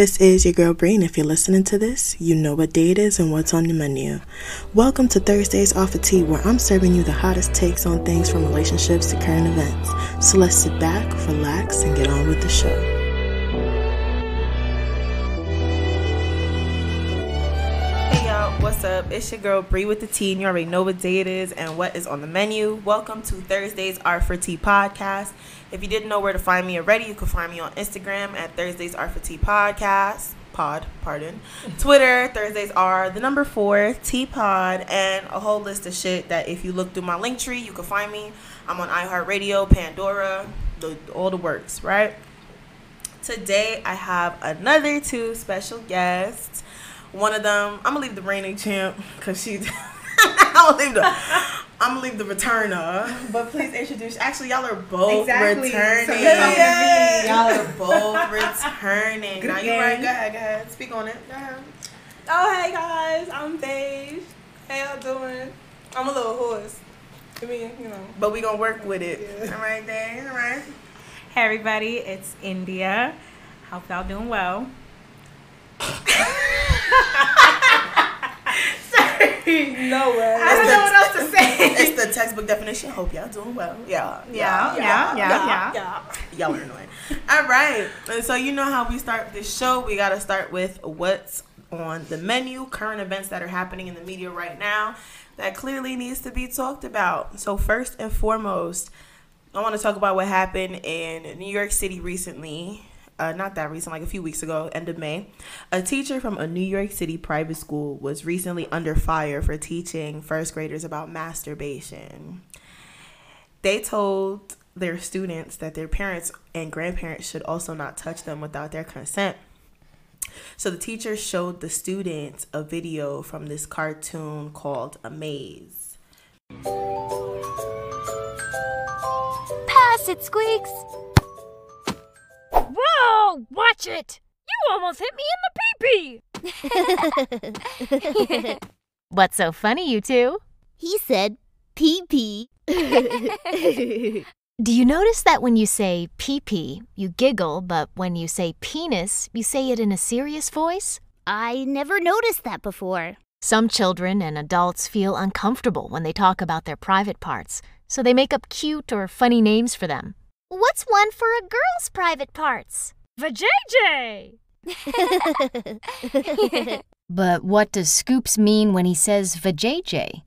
This is your girl Breen. If you're listening to this, you know what day it is and what's on the menu. Welcome to Thursdays Are For Tea, where I'm serving you the hottest takes on things from relationships to current events. So let's sit back, relax, and get on with the show. What's up? It's your girl Bree with the Tea, and you already know what day it is and what is on the menu. Welcome to Thursdays Are For Tea podcast. If you didn't know where to find me already, you can find me on Instagram at Thursdays Are For Tea podcast. Pod, pardon. Twitter, Thursdays are the number four, T Pod, and a whole list of shit that if you look through my Linktree, you can find me. I'm on iHeartRadio, Pandora, the, all the works, right? Today I have another two special guests. One of them, I'm gonna leave the reigning champ because she's. I'm gonna leave the. I'm gonna leave the returner, but please introduce. Actually, y'all are both exactly. returning. So yeah. Y'all are both returning. now you right. Go ahead. Go ahead. Speak on it. Go ahead. Oh hey guys, I'm Dej. How y'all doing? I'm a little hoarse. I mean, you know. But we gonna work with it. Yeah. All right, there. All right. Hey everybody, it's India. Hope y'all doing well. no way. I don't know what else to say. It's the textbook definition. Hope y'all doing well. Yeah. Yeah. Yeah. Yeah. Yeah. yeah. Y'all are annoying. All right. And so you know how we start this show. We got to start with what's on the menu, current events that are happening in the media right now that clearly needs to be talked about. So first and foremost, I want to talk about what happened in New York City recently uh, not that recent, like a few weeks ago, end of May, a teacher from a New York City private school was recently under fire for teaching first graders about masturbation. They told their students that their parents and grandparents should also not touch them without their consent. So the teacher showed the students a video from this cartoon called Amaze. Pass it, Squeaks! Whoa! Watch it! You almost hit me in the pee-pee! What's so funny, you two? He said pee-pee. Do you notice that when you say pee-pee, you giggle, but when you say penis, you say it in a serious voice? I never noticed that before. Some children and adults feel uncomfortable when they talk about their private parts, so they make up cute or funny names for them. What's one for a girl's private parts? Vajayjay! but what does Scoops mean when he says vajayjay?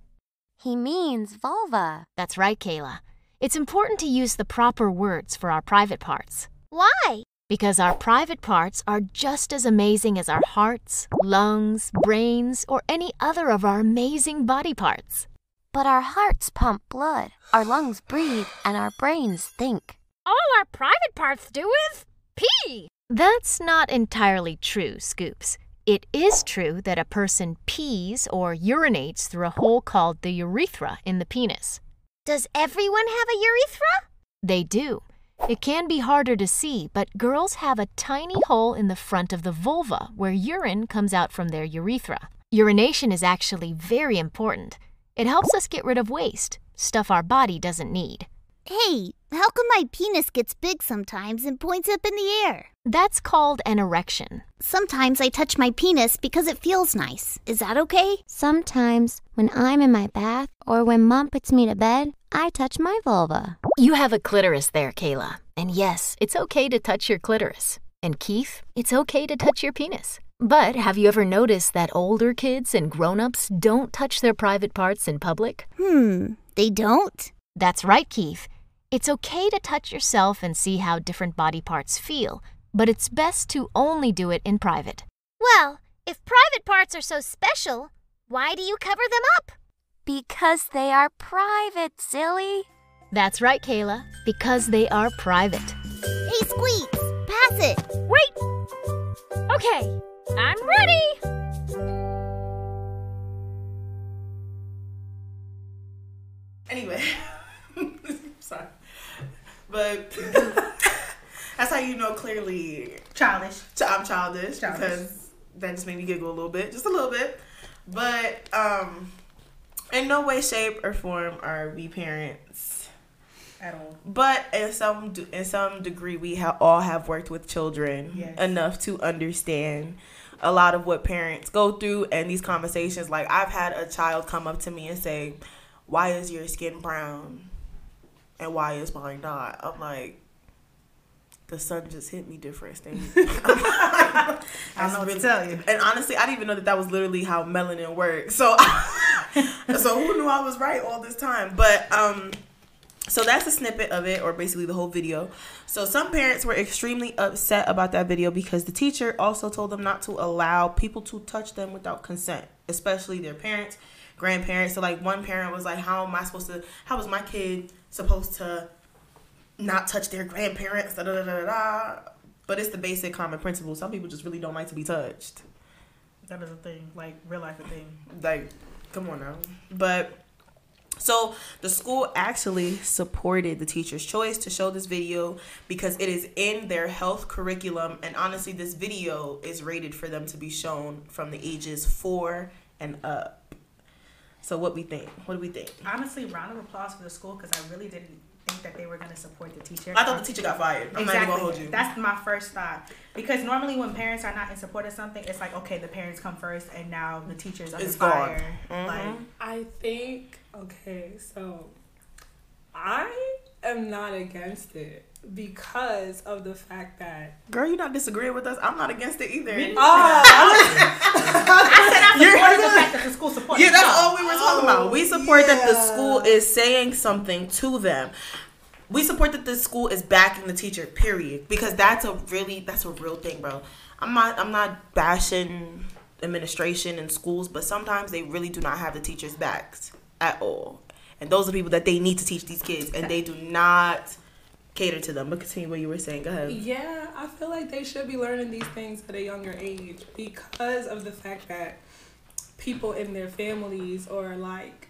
He means vulva. That's right, Kayla. It's important to use the proper words for our private parts. Why? Because our private parts are just as amazing as our hearts, lungs, brains, or any other of our amazing body parts. But our hearts pump blood, our lungs breathe, and our brains think all our private parts do is pee. That's not entirely true, Scoops. It is true that a person pees or urinates through a hole called the urethra in the penis. Does everyone have a urethra? They do. It can be harder to see, but girls have a tiny hole in the front of the vulva where urine comes out from their urethra. Urination is actually very important. It helps us get rid of waste, stuff our body doesn't need. Hey, how come my penis gets big sometimes and points up in the air? That's called an erection. Sometimes I touch my penis because it feels nice. Is that okay? Sometimes, when I'm in my bath or when mom puts me to bed, I touch my vulva. You have a clitoris there, Kayla. And yes, it's okay to touch your clitoris. And Keith, it's okay to touch your penis. But have you ever noticed that older kids and grown ups don't touch their private parts in public? Hmm, they don't? That's right, Keith. It's okay to touch yourself and see how different body parts feel, but it's best to only do it in private. Well, if private parts are so special, why do you cover them up? Because they are private, silly. That's right, Kayla, because they are private. Hey, Squeaks, pass it. Wait. Okay, I'm ready. Clearly childish. I'm childish, childish, because that just made me giggle a little bit, just a little bit. But um, in no way, shape, or form are we parents at all. But in some in some degree, we have all have worked with children Yes. enough to understand a lot of what parents go through and these conversations. Like I've had a child come up to me and say, "Why is your skin brown, and why is mine not?" I'm like. The sun just hit me different. Stacey." I don't know what to tell you. And honestly, I didn't even know that that was literally how melanin works. So, so who knew I was right all this time? But um, so that's a snippet of it, or basically the whole video. So some parents were extremely upset about that video because the teacher also told them not to allow people to touch them without consent, especially their parents, grandparents. So like one parent was like, "How am I supposed to? How was my kid supposed to not touch their grandparents?" Da, da, da, da, da. But it's the basic common principle. Some people just really don't like to be touched. That is a thing, like real life a thing. Like, come on now. But so the school actually supported the teacher's choice to show this video because it is in their health curriculum. And honestly, this video is rated for them to be shown from the ages four and up. So what we think? What do we think? Honestly, round of applause for the school because I really didn't think that they were going to support the teacher. I thought the teacher got fired. I'm not gonna hold you. That's my first thought. Because normally when parents are not in support of something, it's like, okay, the parents come first and now the teacher's under It's gone. fire. Mhm. Like, I think okay, so I am not against it because of the fact that Girl, you're not disagreeing with us? I'm not against it either. Ah. I said I You're- supported the fact that the school supports Yeah, that's all we were talking about. We oh, support that the school is saying something to them. We support that the school is backing the teacher, period. Because that's a really that's a real thing, bro. I'm not I'm not bashing administration and schools, but sometimes they really do not have the teachers' backs at all. And those are people that they need to teach these kids and they do not cater to them. But continue what you were saying. Go ahead. Yeah, I feel like they should be learning these things at a younger age because of the fact that people in their families or like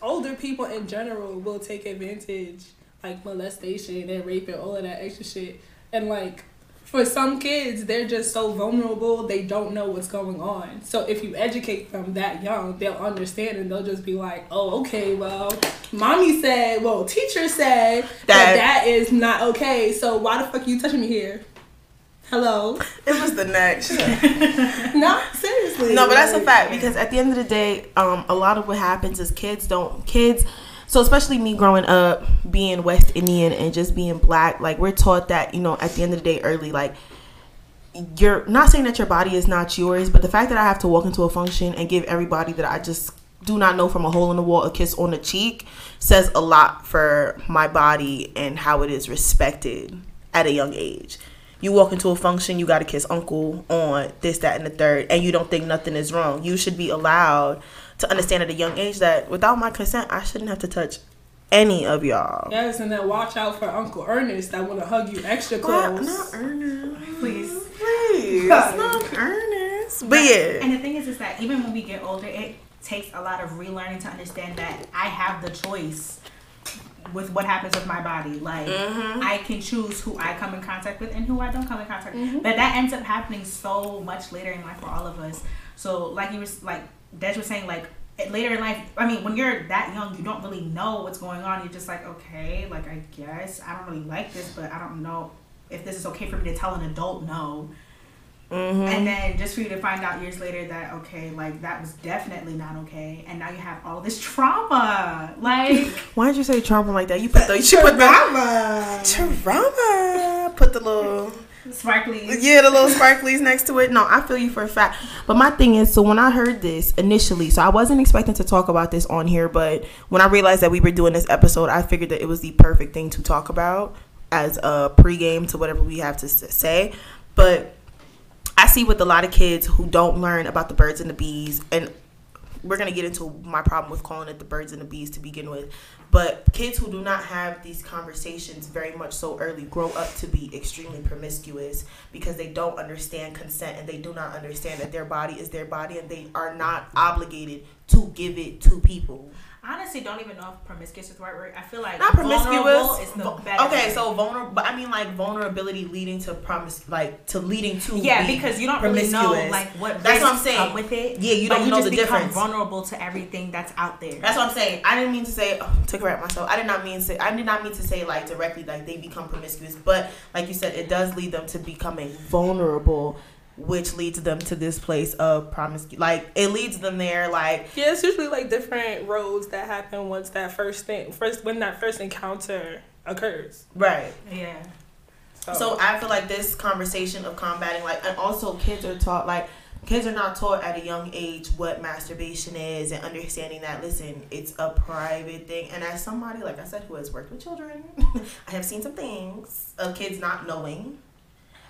older people in general will take advantage like molestation and rape and all of that extra shit. And like for some kids, they're just so vulnerable, they don't know what's going on. So if you educate them that young, they'll understand and they'll just be like, oh, okay, well, mommy said, well, teacher said that That- that is not okay. So why the fuck are you touching me here? Hello? It was the next. no, seriously. No, but that's a fact because at the end of the day, um, a lot of what happens is kids don't kids. So especially me growing up, being West Indian and just being black, like we're taught that you know at the end of the day, early, like you're not saying that your body is not yours, but the fact that I have to walk into a function and give everybody that I just do not know from a hole in the wall a kiss on the cheek says a lot for my body and how it is respected at a young age. You walk into a function, you got to kiss uncle on this, that, and the third, and you don't think nothing is wrong. You should be allowed to understand at a young age that without my consent, I shouldn't have to touch any of y'all. Yes, and then watch out for Uncle Ernest that want to hug you extra Not, close. not Ernest. Please. Please. Not Ernest. But yeah. And the thing is, is that even when we get older, it takes a lot of relearning to understand that I have the choice with what happens with my body. Like mm-hmm. I can choose who I come in contact with and who I don't come in contact with. Mm-hmm. But that ends up happening so much later in life for all of us. So like you was like Dej was saying, like later in life, I mean, when you're that young, you don't really know what's going on. You're just like, okay, like I guess I don't really like this, but I don't know if this is okay for me to tell an adult no. Mm-hmm. And then just for you to find out years later that okay, like that was definitely not okay, and now you have all this trauma. Like Why did you say trauma like that? You put the you put the trauma. Put the little sparkly. yeah, the little sparklies next to it. No, I feel you for a fact. But my thing is, so when I heard this initially, so I wasn't expecting to talk about this on here, but when I realized that we were doing this episode, I figured that it was the perfect thing to talk about as a pregame to whatever we have to say. But I see with a lot of kids who don't learn about the birds and the bees, and we're gonna get into my problem with calling it the birds and the bees to begin with. But kids who do not have these conversations very much so early grow up to be extremely promiscuous because they don't understand consent and they do not understand that their body is their body and they are not obligated to give it to people. Honestly, don't even know if promiscuous is the right word. I feel like Not vulnerable promiscuous. is the better. okay, so vulnerable, but I mean like vulnerability leading to promise, like to leading to yeah, because you don't really know like what That's what I'm saying. with it. Yeah, you don't you know just the become difference. vulnerable to everything that's out there. That's what I'm saying. I didn't mean to say oh, to correct myself. I did not mean to say I did not mean to say like directly like they become promiscuous, but like you said, it does lead them to becoming vulnerable, which leads them to this place of promiscuous. Like it leads them there. Like Yeah, it's usually like different roads that happen once that first thing, first when that first encounter occurs. right. yeah. So, So I feel like this conversation of combating, like, and also kids are taught, like, kids are not taught at a young age what masturbation is and understanding that, listen, it's a private thing. And as somebody, like I said, who has worked with children, I have seen some things of kids not knowing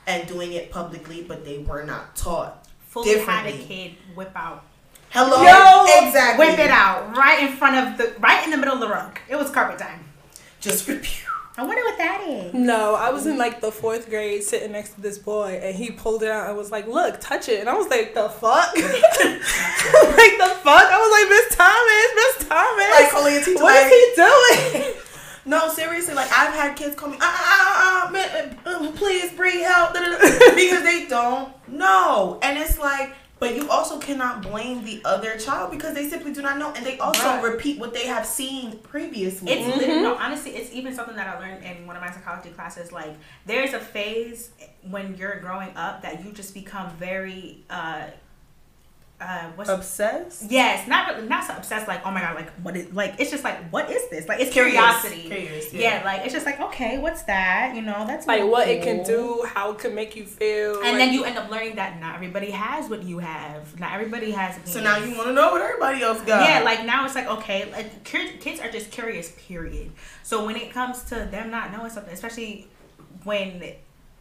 and doing it publicly, but they were not taught. Fully had a kid whip out. Hello? Yo, exactly. Whip it out right in front of the, right in the middle of the room. It was carpet time. Just repeat. I wonder what that is. no, I was in like the fourth grade sitting next to this boy, and he pulled it out and was like, "Look, touch it," and I was like, "The fuck." like the fuck? I was like, Miss Thomas, Miss Thomas. Like, calling your teacher, what like- is he doing? No, seriously, like I've had kids call me, ah, ah, ah, man, uh, please bring help, da, da, da," because they don't know, and it's like, but you also cannot blame the other child because they simply do not know, and they also Right. repeat what they have seen previously. It's literally, no, honestly, it's even something that I learned in one of my psychology classes. Like, there's a phase when you're growing up that you just become very, uh, uh, what's obsessed. Yes, not really, not so obsessed. Like, oh my god, like what is like? It's just like, what is this? Like, it's curiosity. Curious, yeah. yeah. like it's just like, okay, what's that? You know, that's like what it can do, how it can make you feel, And like- then you end up learning that not everybody has what you have. Not everybody has. So now you want to know what everybody else got. Yeah, like now it's like okay, like kids are just curious. Period. So when it comes to them not knowing something, especially when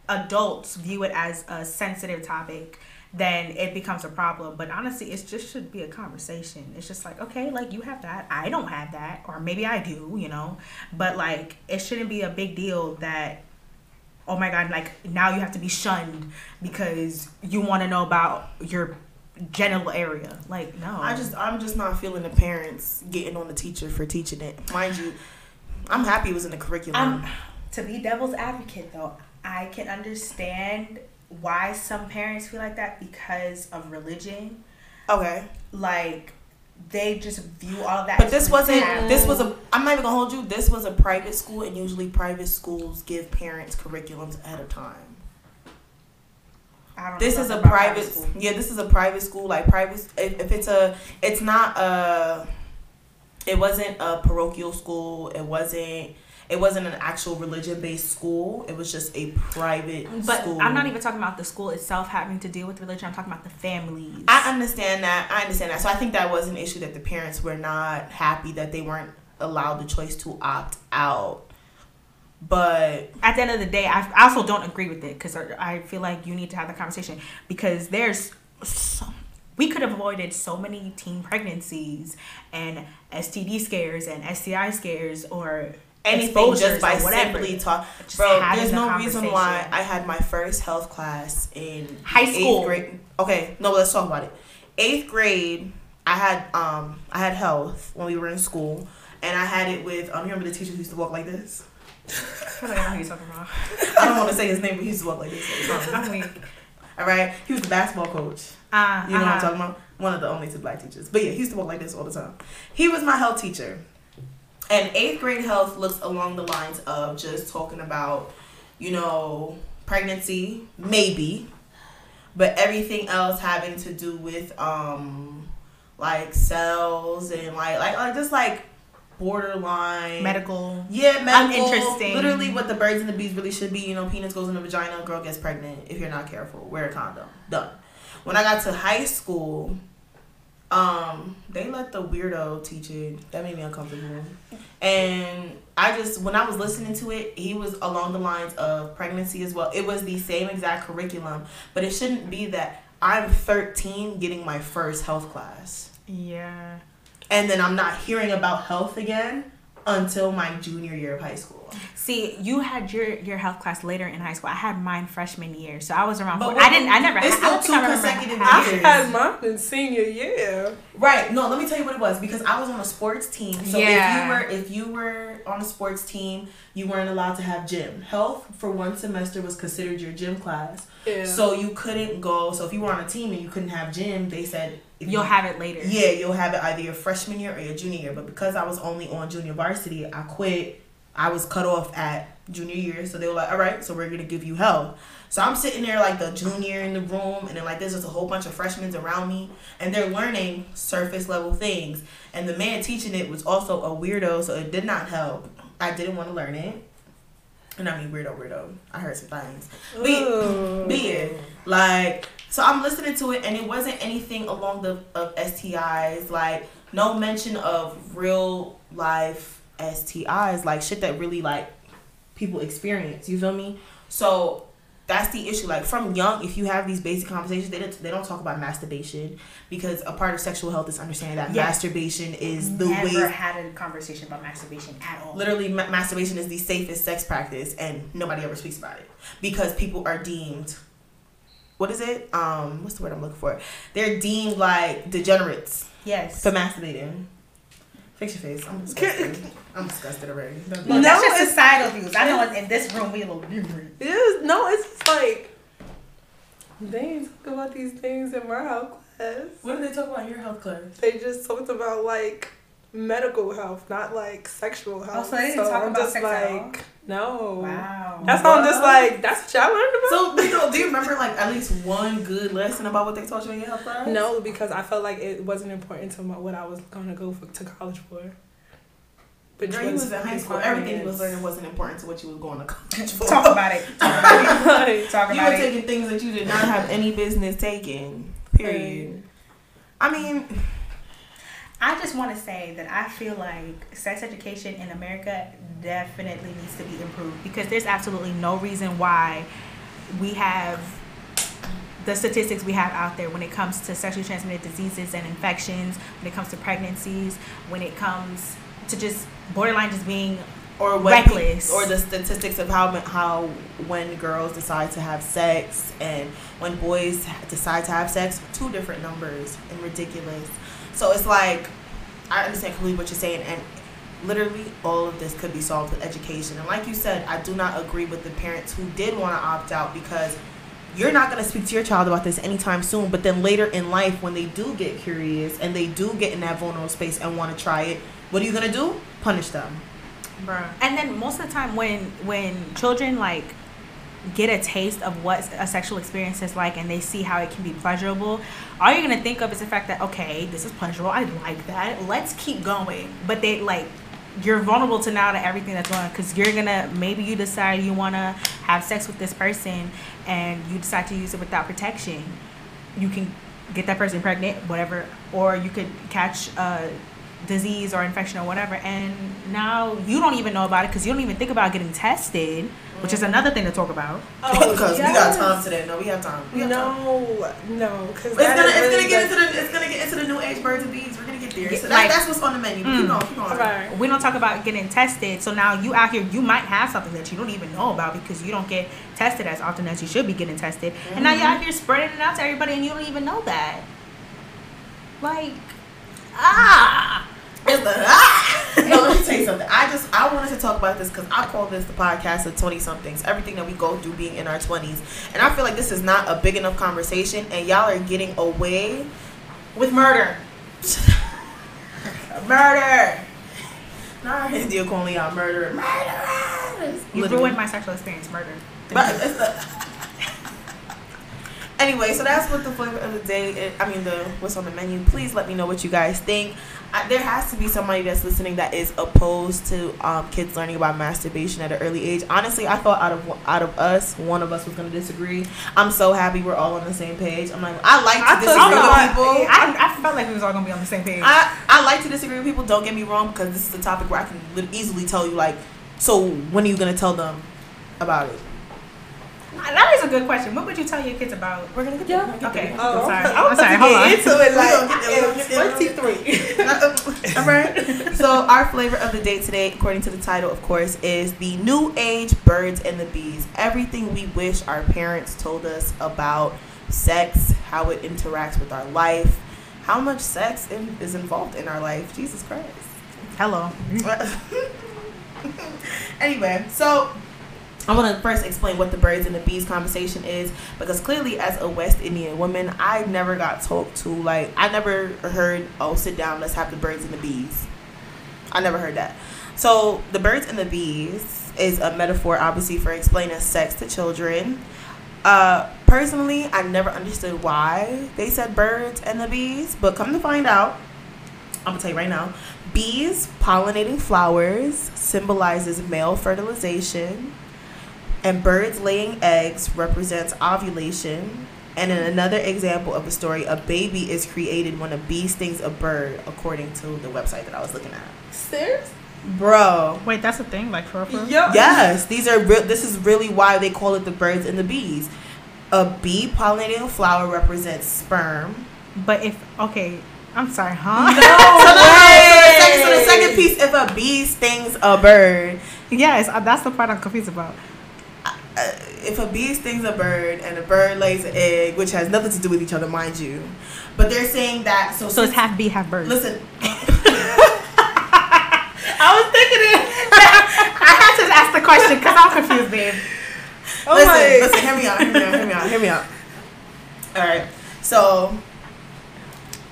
adults view it as a sensitive topic, then it becomes a problem. But honestly, it just should be a conversation. It's just like okay, like you have that, I don't have that, or maybe I do, you know. But like it shouldn't be a big deal that. Oh my god! Like now you have to be shunned because you want to know about your genital area. Like no, I just, I'm just not feeling the parents getting on the teacher for teaching it. Mind you, I'm happy it was in the curriculum. Um, to be devil's advocate though, I can understand why some parents feel like that because of religion. okay. Like they just view all of that. But this wasn't. This was a. I'm not even gonna hold you. This was a private school, and usually private schools give parents curriculums ahead of time. This is a private. school. Yeah, this is a private school. Like private. If, if it's a, it's not a. It wasn't a parochial school. It wasn't. It wasn't an actual religion based school. It was just a private But school. I'm not even talking about the school itself having to deal with religion. I'm talking about the families. I understand that. I understand that. So I think that was an issue that the parents were not happy that they weren't allowed the choice to opt out. But at the end of the day, I I also don't agree with it because I feel like you need to have the conversation because there's so, we could have avoided so many teen pregnancies and STD scares and STI scares or anything just by simply talk. Just Bro, there's no reason why. I had my first health class in High school. grade. Okay, no, let's talk about it. Eighth grade, I had um I had health when we were in school, and I had it with um. You remember the teacher who used to walk like this? I don't know who you're talking about. I don't want to say his name, but he used to walk like this. all the time. I'm weak. All right, he was the basketball coach. Uh, You know what I'm uh-huh. talking about? One of the only two black teachers. But yeah, he used to walk like this all the time. He was my health teacher. And eighth grade health looks along the lines of just talking about, you know, pregnancy, maybe, but everything else having to do with um like cells and like like, like just like borderline medical. yeah, medical. Uninteresting. Literally, what the birds and the bees really should be. You know, penis goes in the vagina, girl gets pregnant. If you're not careful, wear a condom. Done. When I got to high school, um, they let the weirdo teach it. That made me uncomfortable. And I just, when I was listening to it, he was along the lines of pregnancy as well. It was the same exact curriculum, but it shouldn't be that I'm 13 getting my first health class Yeah. and then I'm not hearing about health again until my junior year of high school. See, you had your your health class later in high school. I had mine freshman year, so I was around. But I didn't. I never. it's had, I still two consecutive having- years. I had mine in senior year. Right. No, let me tell you what it was because I was on a sports team. So Yeah. if you were if you were on a sports team, you weren't allowed to have gym. Health for one semester was considered your gym class. Yeah. So you couldn't go. So if you were on a team and you couldn't have gym, they said You'll have it later. Yeah, you'll have it either your freshman year or your junior year. But because I was only on junior varsity, I quit. I was cut off at junior year. So they were like, all right, so we're to give you help." So I'm sitting there like the junior in the room, and then like there's just a whole bunch of freshmen around me, and they're learning surface level things. And the man teaching it was also a weirdo, so it did not help. I didn't want to learn it. And I mean, weirdo, weirdo. I heard some things. Yeah, like, so I'm listening to it, and it wasn't anything along the of STIs, like no mention of real life STIs, like shit that really like people experience. You feel me? So that's the issue. Like from young, if you have these basic conversations, they don't they don't talk about masturbation because a part of sexual health is understanding that Yeah. masturbation is the Never way. Never had a conversation about masturbation at all. Literally, ma- masturbation is the safest sex practice, and nobody ever speaks about it because people are deemed. What is it? Um, what's the word I'm looking for? They're deemed like degenerates Yes. for masturbating. Fix your face. I'm disgusted. I'm disgusted already. Look, No, that's just it's- societal views. I know in this room we a little different. It is, no, it's just like they ain't talk about these things in my health class. What do they talk about in your health class? They just talked about like medical health, not like sexual health. Oh, so they didn't talk I'm about just sex at all? like, no. Wow. That's how I'm just like, that's what y'all learned about. So, you know, do you remember like at least one good lesson about what they taught you in your health class? No, because I felt like it wasn't important to my, what I was gonna go for, to college for. Which Girl, you was in high school. Everything you was learning wasn't important to what you was going to college for. Talk about it. Talk about it. Talk you were it. taking things that you did not have any business taking. Period. I mean, I just want to say that I feel like sex education in America definitely needs to be improved because there's absolutely no reason why we have the statistics we have out there when it comes to sexually transmitted diseases and infections, when it comes to pregnancies, when it comes to just borderline just being or Reckless. or the statistics of how how when girls decide to have sex and when boys decide to have sex, two different numbers and ridiculous. So it's like I understand completely what you're saying, and literally all of this could be solved with education. And like you said, I do not agree with the parents who did want to opt out because you're not going to speak to your child about this anytime soon. But then later in life, when they do get curious and they do get in that vulnerable space and want to try it, what are you going to do? Punish them. Bruh. And then most of the time, when when children like get a taste of what a sexual experience is like, and they see how it can be pleasurable, all you're gonna think of is the fact that okay, this is pleasurable. I like that. Let's keep going. But they like you're vulnerable to now to everything that's going on because you're gonna maybe you decide you want to have sex with this person and you decide to use it without protection you can get that person pregnant whatever or you could catch a disease or infection or whatever and now you don't even know about it because you don't even think about getting tested which is another thing to talk about Oh, because we got yes. time today. No, we have time. We have time. No, no, because It's gonna, it's gonna get into the, it's gonna get into the new age birds and bees. We're gonna get there. So that, Like- that's what's on the menu. Keep going, keep going. Right. we don't talk about getting tested so now you out here you might have something that you don't even know about because you don't get tested as often as you should be getting tested and now you're out here spreading it out to everybody and you don't even know that like ah It's the ah. No, let me tell you something. I just I wanted to talk about this because I call this the podcast of twenty somethings. Everything that we go through being in our twenties, and I feel like this is not a big enough conversation, and y'all are getting away with murder. murder. Not India calling y'all murder. Murderers. you Literally. ruined my sexual experience murder But it's the- anyway, so that's what the flavor of the day. Is. I mean, the what's on the menu. Please let me know what you guys think. I, there has to be somebody that's listening that is opposed to um, kids learning about masturbation at an early age. Honestly, I thought out of out of us, one of us was going to disagree. I'm so happy we're all on the same page. I'm like, I like to I disagree with people. I, I felt like we was all gonna be on the same page I, I like to disagree with people. Don't get me wrong, because this is a topic where I can easily tell you, like, so when are you gonna tell them about it? Uh, that is a good question. What would you tell your kids about? We're gonna get Yeah. there. Oh, okay. Oh, I'm sorry. okay. I'm sorry. Hold on. Into it like We're gonna get there. twenty-three. All right. So our flavor of the day today, according to the title, of course, is the new age birds and the bees. Everything we wish our parents told us about sex, how it interacts with our life, how much sex in, is involved in our life. Jesus Christ. Hello. anyway, so I want to first explain what the birds and the bees conversation is because clearly, as a West Indian woman, I never got talked to. Like, I never heard, oh, sit down, let's have the birds and the bees. I never heard that. So, the birds and the bees is a metaphor, obviously, for explaining sex to children. Uh, personally, I never understood why they said birds and the bees, but come to find out, I'm gonna tell you right now. Bees pollinating flowers symbolizes male fertilization, and birds laying eggs represents ovulation. And in another example of a story, a baby is created when a bee stings a bird, according to the website that I was looking at. Serious? Bro, Wait, that's a thing. Like for real? Yeah. yes, these are real. This is really why they call it the birds and the bees. A bee pollinating a flower represents sperm. But if okay, I'm sorry, huh? So the, second, so the second piece, if a bee stings a bird, yes, uh, that's the part I'm confused about. Uh, if a bee stings a bird and a bird lays an egg, which has nothing to do with each other, mind you, but they're saying that. So, So it's half bee, half bird. Listen, I was thinking it. I had to ask the question because I'm confused, babe. Oh listen, my. listen. Hear me out. Hear me out. Hear me out. Hear me out. All right. So,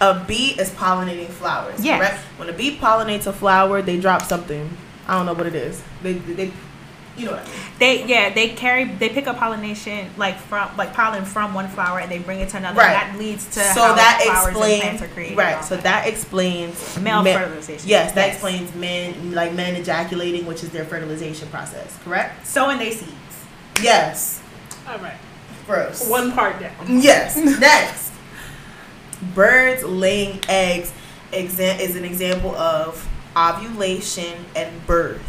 a bee is pollinating flowers. Yes. Correct? When a bee pollinates a flower, they drop something. I don't know what it is. They, they, you know what I mean. They yeah they carry they pick up pollination like from like pollen from one flower and they bring it to another. Right. And that leads to so how that flowers and explains plants are created. right so that explains Male men- fertilization. yes that Yes. explains men like men ejaculating which is their fertilization process correct sowing they seeds. yes All right. gross One part down. yes next birds laying eggs exa- is an example of ovulation and birth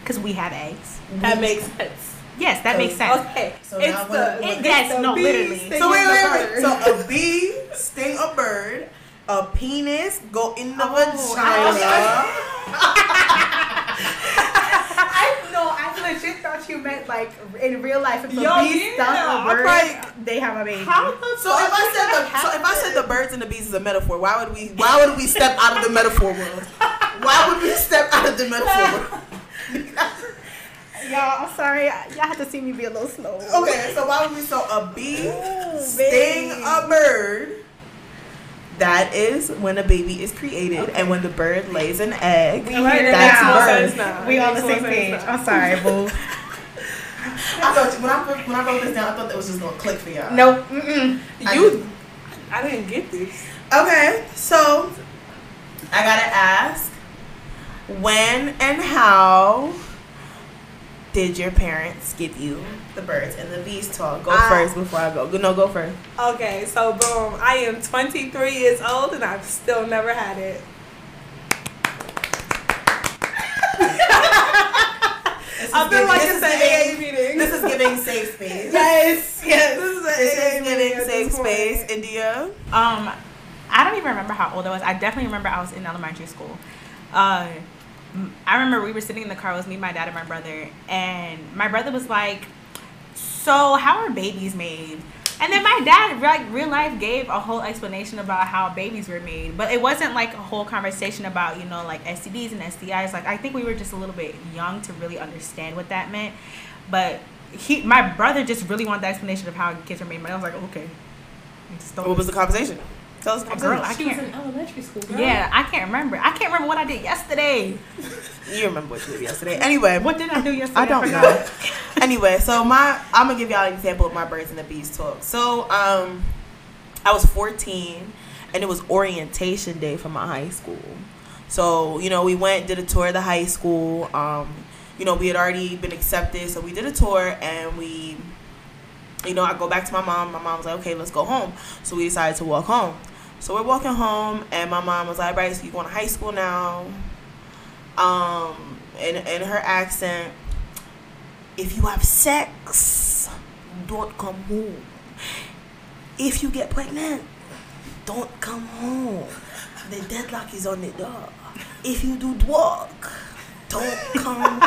Because we have eggs. That makes sense. Yes, that makes sense. Okay. So it's now the, what- it's yes, the no, bee literally. so wait the wait wait so a bee sting a bird a penis go in the Oh, vagina I know. I legit thought you meant like in real life. If a Yo, bee stung yeah, a bird, I'm they have a baby. How the So if I said the fuck so if I said the birds and the bees is a metaphor, why would we why would we step out of the metaphor world? Why would we step out of the metaphor world? Y'all, I'm sorry. Y'all have to see me be a little slow. okay, so why would we so a bee Ooh, sting babe. a bird? That is when a baby is created, and when the bird lays an egg, We Alright, hear it that's birth. now. We on the same page. I'm sorry, boo. I thought when I when I wrote this down, I thought that was just gonna click for y'all. Nope. Mm-mm. I You, I didn't get this. Okay, so I gotta ask, when and how did your parents give you the birds and the bees talk? Go I- first before I go. Go- No, go first. Okay, so boom, I am 23 years old and I've still never had it. I feel like it's an AA meeting. This is giving safe space. yes, yes. This is an This AA is giving safe this point. space. India. Um, I don't even remember how old I was. I definitely remember I was in elementary school. Uh, m- I remember we were sitting in the car. It was me, my dad, and my brother. And my brother was like, "So, how are babies made?" And then my dad, like real life, gave a whole explanation about how babies were made. But it wasn't like a whole conversation about you know like STDs and STIs. Like I think we were just a little bit young to really understand what that meant. But he, my brother, just really wanted the explanation of how kids are made. But I was like, okay. What was the conversation? Tell us the Girl, conversation. I She was can't. in elementary school. Girl. Yeah, I can't remember. I can't remember what I did yesterday. You remember what you did yesterday. Anyway, What did I do yesterday? I don't forgot. know. anyway, so my I'm gonna give y'all an example of my birds and the bees talk. So um, I was 14, and it was orientation day for my high school. So you know we went did a tour of the high school. Um, you know we had already been accepted, so we did a tour and we. You know, I go back to my mom. My mom was like, "Okay, let's go home." So we decided to walk home. So we're walking home, and my mom was like, "Bryce, you going to high school now?" Um, in in her accent, if you have sex don't come home. If you get pregnant, don't come home. The deadlock is on the door. If you do work, don't come home.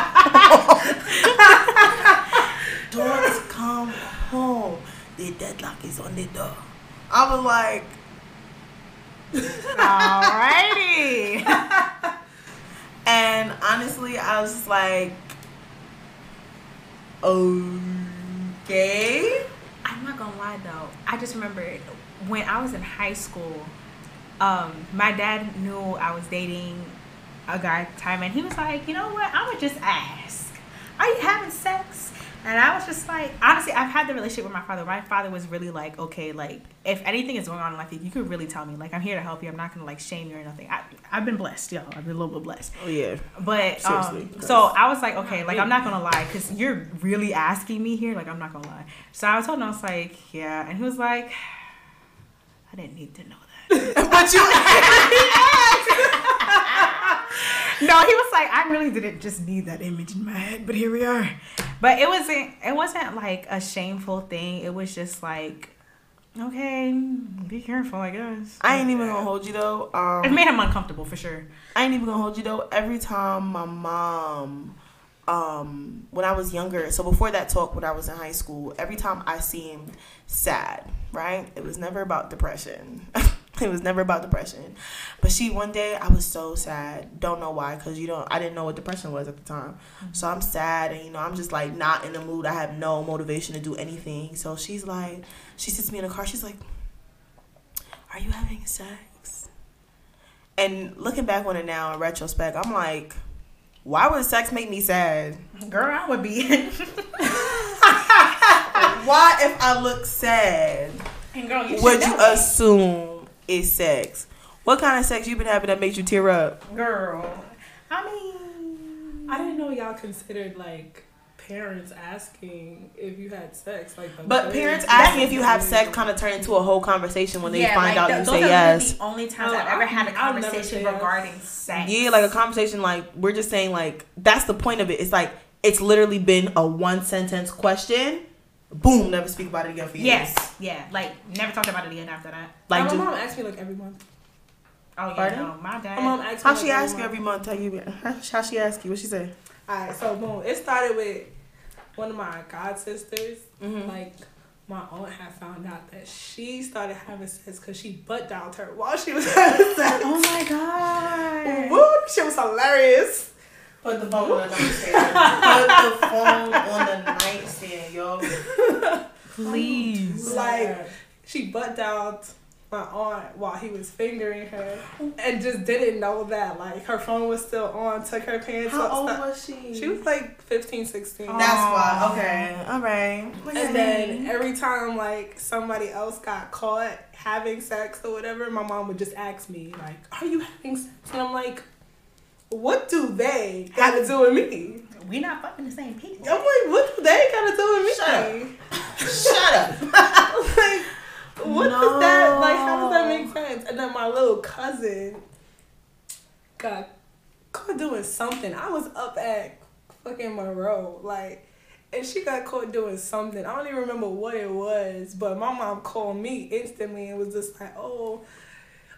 don't come home. The deadlock is on the door. I was like, Alrighty. and honestly, I was just like, okay. I'm not gonna lie though. I just remember when I was in high school, um, my dad knew I was dating a guy at the time, and he was like, "You know what? I'm gonna just ask. Are you having sex?" And I was just like, honestly, I've had the relationship with my father. My father was really like, okay, like if anything is going on in life, you could really tell me. Like I'm here to help you. I'm not gonna like shame you or nothing. I, I've been blessed, y'all. I've been a little bit blessed. Oh yeah. But um, Seriously. so I was like, okay, like I'm not gonna lie, cause you're really asking me here. Like I'm not gonna lie. So I told him I was like, yeah, and he was like, I didn't need to know that. but you no, he was like, I really didn't just need that image in my head, but here we are. But it wasn't. It wasn't like a shameful thing. It was just like, okay, be careful, I guess. I ain't even gonna hold you though. Um, It made him uncomfortable for sure. I ain't even gonna hold you though. Every time my mom, um, when I was younger, so before that talk, when I was in high school, every time I seemed sad, right? It was never about depression. it was never about depression. But she, one day, I was so sad. Don't know why, cause you don't. I didn't know what depression was at the time. Mm-hmm. So I'm sad, and you know, I'm just like not in the mood. I have no motivation to do anything. So she's like, she sits me in the car. She's like, "Are you having sex?" And looking back on it now in retrospect, I'm like, why would sex make me sad? Girl, I would be. Why, if I look sad, and girl, you would you assume it's sex? What kind of sex you been having that makes you tear up? Girl, I mean, I didn't know y'all considered like parents asking if you had sex. Like, But third- parents asking if you have sex kind of turn into a whole conversation when they find out th- you those say are yes. The only times Oh, I've ever had a I'll never conversation say yes. regarding sex. Yeah, like a conversation. Like we're just saying, like that's the point of it. It's like it's literally been a one sentence question. Boom, never speak about it again for years. Yes, yeah, like never talked about it again after that. Like, my mom asks me like every month. Oh yeah, Pardon? no, my dad. My mom asks me how like, she ask you every month? Tell you how, how she ask you? What she say? Alright, so boom. It started with one of my god sisters. Mhm. Like my aunt had found out that she started having sex because she butt dialed her while she was having sex. oh my god. Woo, she was hilarious. Put the phone on the nightstand. Put the phone on the nightstand, yo. Please. Like she butt out my aunt while he was fingering her, and just didn't know that like her phone was still on. Took her pants off. How up. old sta- was she? She was like 15, 16. That's why. Okay. All right. And then every time like somebody else got caught having sex or whatever, my mom would just ask me like, "Are you having sex?" And I'm like, "What do they got to do with me?" We not fucking the same people. I'm like, "What do they got to do with me?" Shut up. Shut up. like, what does that like? How does that make sense? And then my little cousin got caught doing something. I was up at fucking Monroe, like, and she got caught doing something. I don't even remember what it was, but my mom called me instantly and was just like, "Oh."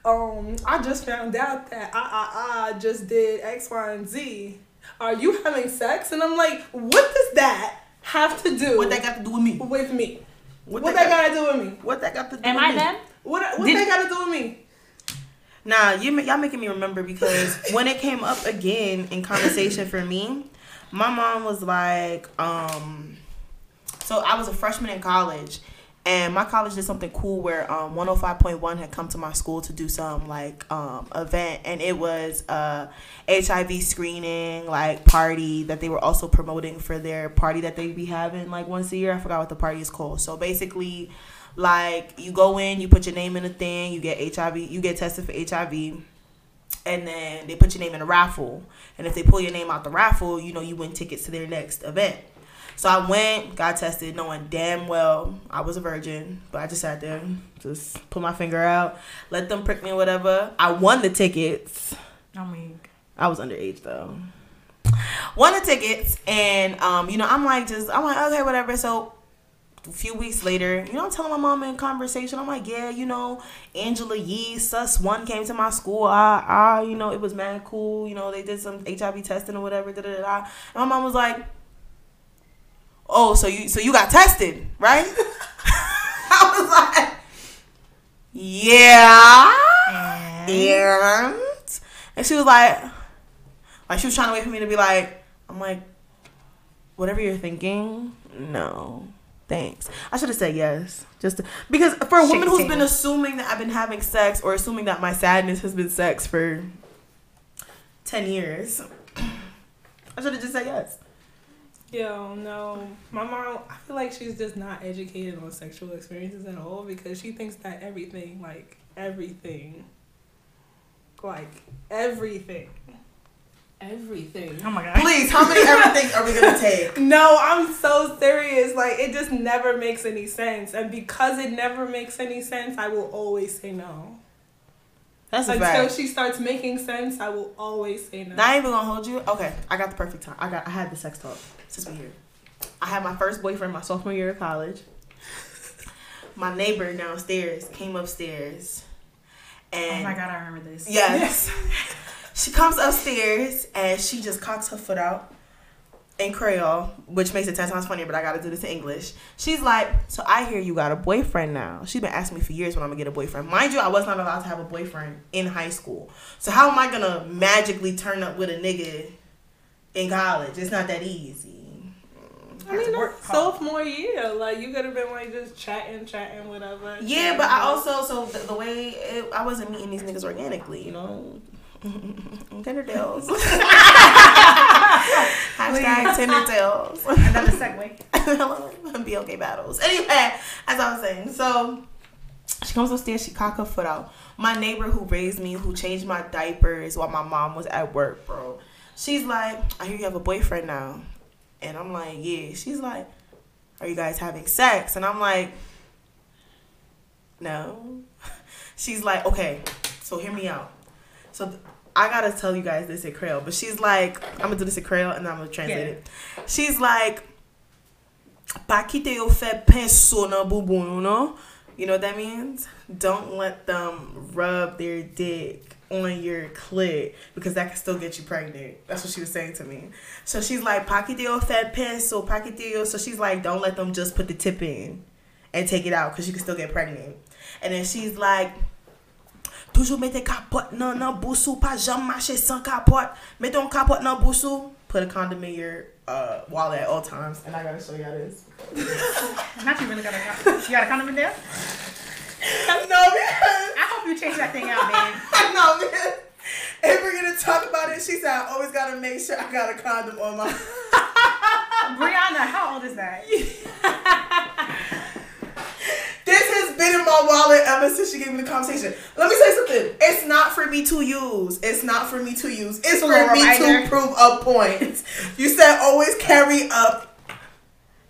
Um, I just found out that I, I, I just did X, Y, and Z. Are you having sex? And I'm like, what does that have to do What that got to do with me? with me? What, What, that, that got, gotta do with me? What that got to do Am with I me? them? What what Did- that gotta do with me? Nah, you y'all making me remember because when it came up again in conversation for me, my mom was like, um, so I was a freshman in college, and my college did something cool where um 105.1 had come to my school to do some like um event, and it was a HIV screening like party that they were also promoting for their party that they be having like once a year. I forgot what the party is called. So basically like you go in, you put your name in a thing, you get HIV, you get tested for HIV, and then they put your name in a raffle. And if they pull your name out the raffle, you know you win tickets to their next event. So I went, got tested, knowing damn well I was a virgin, but I just sat there, just put my finger out, let them prick me or whatever. I won the tickets. I mean, I was underage though. Won the tickets, and um, you know, I'm like, just I'm like, okay, whatever. So a few weeks later, you know, I'm telling my mom in conversation, I'm like, yeah, you know, Angela Yee, sus one came to my school. Ah, ah, you know, it was mad cool. You know, they did some HIV testing or whatever. Da, da, da, da. And my mom was like, oh, so you so you got tested, right? I was like, yeah, and and she was like, like she was trying to wait for me to be like, I'm like, whatever you're thinking, no. Thanks. I should have said yes. Just to, because for a woman who's been assuming that I've been having sex or assuming that my sadness has been sex for 10 years, I should have just said yes. Yo, no. My mom, I feel like she's just not educated on sexual experiences at all because she thinks that everything, like everything, like everything, everything. Oh my god. Please, how many everything are we going to take? No, I'm so serious. Like, it just never makes any sense. And because it never makes any sense, I will always say no. That's a Until fact. she starts making sense, I will always say no. Not even gonna hold you. Okay, I got the perfect time. I got. I had the sex talk since we here. I had my first boyfriend my sophomore year of college. My neighbor downstairs came upstairs, And Oh my god, I remember this. yes, she comes upstairs and she just cocks her foot out in Creole, which makes it ten times funnier. But I gotta do this in English. She's like, "So I hear you got a boyfriend now." She's been asking me for years when I'm gonna get a boyfriend. Mind you, I was not allowed to have a boyfriend in high school. So how am I gonna magically turn up with a nigga in college? It's not that easy. I mean, that's sophomore year. Like, you could have been, like, just chatting, chatting, whatever. Yeah, but I also so the, the way it, I wasn't meeting these niggas organically, you know. Tinder deals. Hashtag Tinder deals. Another segue. BLK battles. Anyway, as I was saying, so she comes upstairs, she cock her foot out. My neighbor who raised me, who changed my diapers while my mom was at work, bro. She's like, I hear you have a boyfriend now. And I'm like, yeah. She's like, are you guys having sex? And I'm like, no. She's like, okay, so hear me out. So th- I gotta tell you guys this in Creole, but she's like, I'm gonna do this in Creole and I'm gonna translate Yeah. it. She's like, pa kite yo fe pinso nan boubou. You know what that means? Don't let them rub their dick on your clit because that can still get you pregnant. That's what she was saying to me. So she's like, yo fe pinso, pa kite yo. So she's like, don't let them just put the tip in and take it out because you can still get pregnant. And then she's like, Toujou mette kapote nan nan bousou, pa jam mache sans kapote. Mette un kapote nan bousou. Put a condom in your uh, wallet at all times. And I gotta show y'all this. Not you really got a you got a condom in there? No, man. I hope you change that thing out, man. no, man. If we're gonna talk about it, she said I always gotta make sure I got a condom on my. Brianna, how old is that? This has been in my wallet ever since she gave me the conversation. Let me say something. It's not for me to use. It's not for me to use. It's a for me to prove a point. You said always carry up.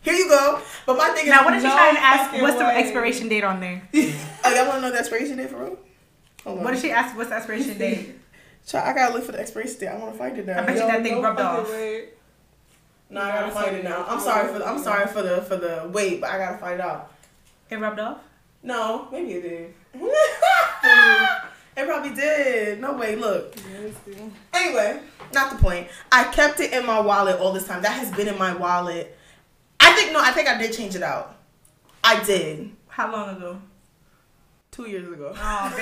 Here you go. But my thing is, Now, what is she No trying to ask? What's the way. expiration date on there? oh, y'all want to know the expiration date for real? Hold on. What did she ask? What's the expiration date? Try, I gotta look for the expiration date. I want to find it now. I bet you Yo, that thing No rubbed off. way. No, I gotta find it now. I'm sorry for the, I'm sorry for the for the wait, but I gotta find it out. It rubbed off. No, maybe it did. Hmm. it probably did. No way. Look. Anyway, not the point. I kept it in my wallet all this time. That has been in my wallet. I think no. I think I did change it out. I did How long ago? two years ago. Oh, man.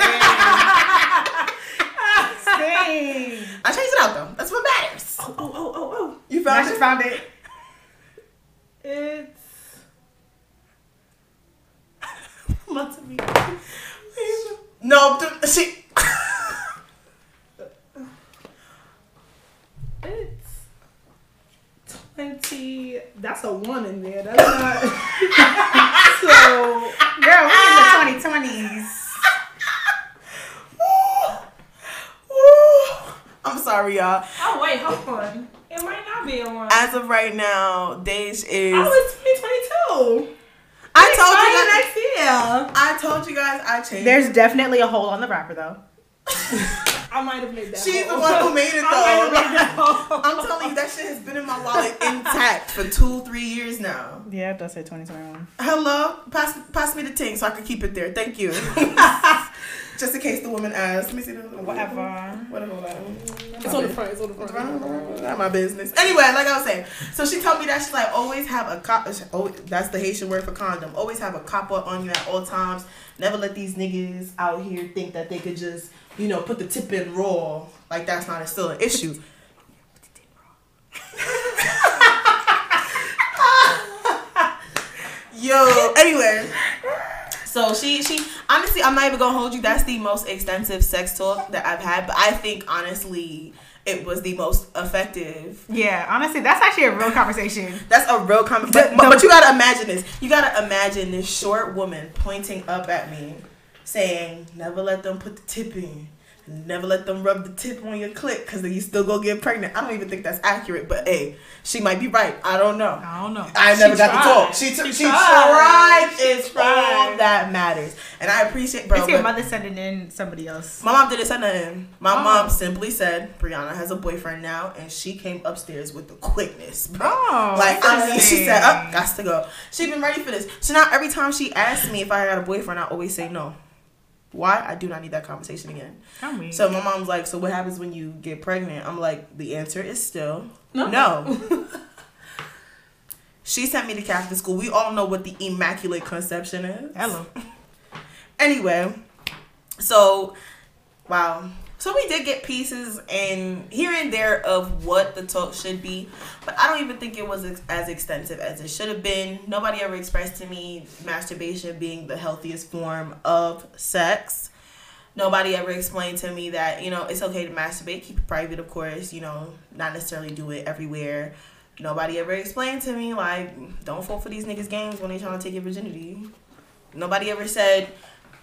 Dang. I changed it out though. That's what matters. Oh, oh, oh, oh, oh. You found she it? found it. It's Months No, she. it's twenty. That's a one in there. That's not. so Girl, we in the 2020s. I'm sorry, y'all. oh wait, hold on. It might not be a one. As of right now, Dej is. Oh, it's twenty twenty two. I told you guys. next year. I told you guys I changed. There's definitely a hole on the wrapper, though. I might have made that. She's the one who made it I made that though. hole. I'm telling you, that shit has been in my wallet intact for two, three years now. Yeah, it does say 2021. Hello, pass pass me the ting so I can keep it there. Thank you. Just in case the woman asks. Let me see the Whatever. Whatever. It's on the front. It's on the front. Not my business. Anyway, like I was saying, so she told me that she's like always have a cop. Oh, that's the Haitian word for condom. Always have a copper on you at all times. Never let these niggas out here think that they could just, you know, put the tip in raw. Like that's not a, still an issue. Yo, anyway. So she she honestly I'm not even gonna hold you. That's the most extensive sex talk that I've had. But I think honestly it was the most effective. Yeah, honestly, that's actually a real conversation. That's a real conversation. But, but you gotta imagine this. You gotta imagine this short woman pointing up at me, saying, "Never let them put the tip in. Never let them rub the tip on your clit, because then you still go get pregnant." I don't even think that's accurate. But hey, she might be right. I don't know. I don't know. I never She got tried. to talk. She took. She, She tried. tried. It's tried. all that matters, and I appreciate, bro. It's your mother sending in somebody else. my mom didn't say nothing. My Oh. mom simply said, Brianna has a boyfriend now, and she came upstairs with the quickness, bro. Oh, like, I mean, she said, oh, interesting. oh, got to go. She been ready for this. So now every time she asks me if I got a boyfriend, I always say no. Why? I do not need that conversation again. Tell me. So my mom's like, so what happens when you get pregnant? I'm like, the answer is still No. no. she sent me to Catholic school. We all know what the immaculate conception is. Hello. Anyway, so wow. So we did get pieces and here and there of what the talk should be, but I don't even think it was as extensive as it should have been. Nobody ever expressed to me masturbation being the healthiest form of sex. Nobody ever explained to me that, you know, it's okay to masturbate, keep it private, of course, you know, not necessarily do it everywhere. Nobody ever explained to me, like, don't fall for these niggas' games when they trying to take your virginity. Nobody ever said,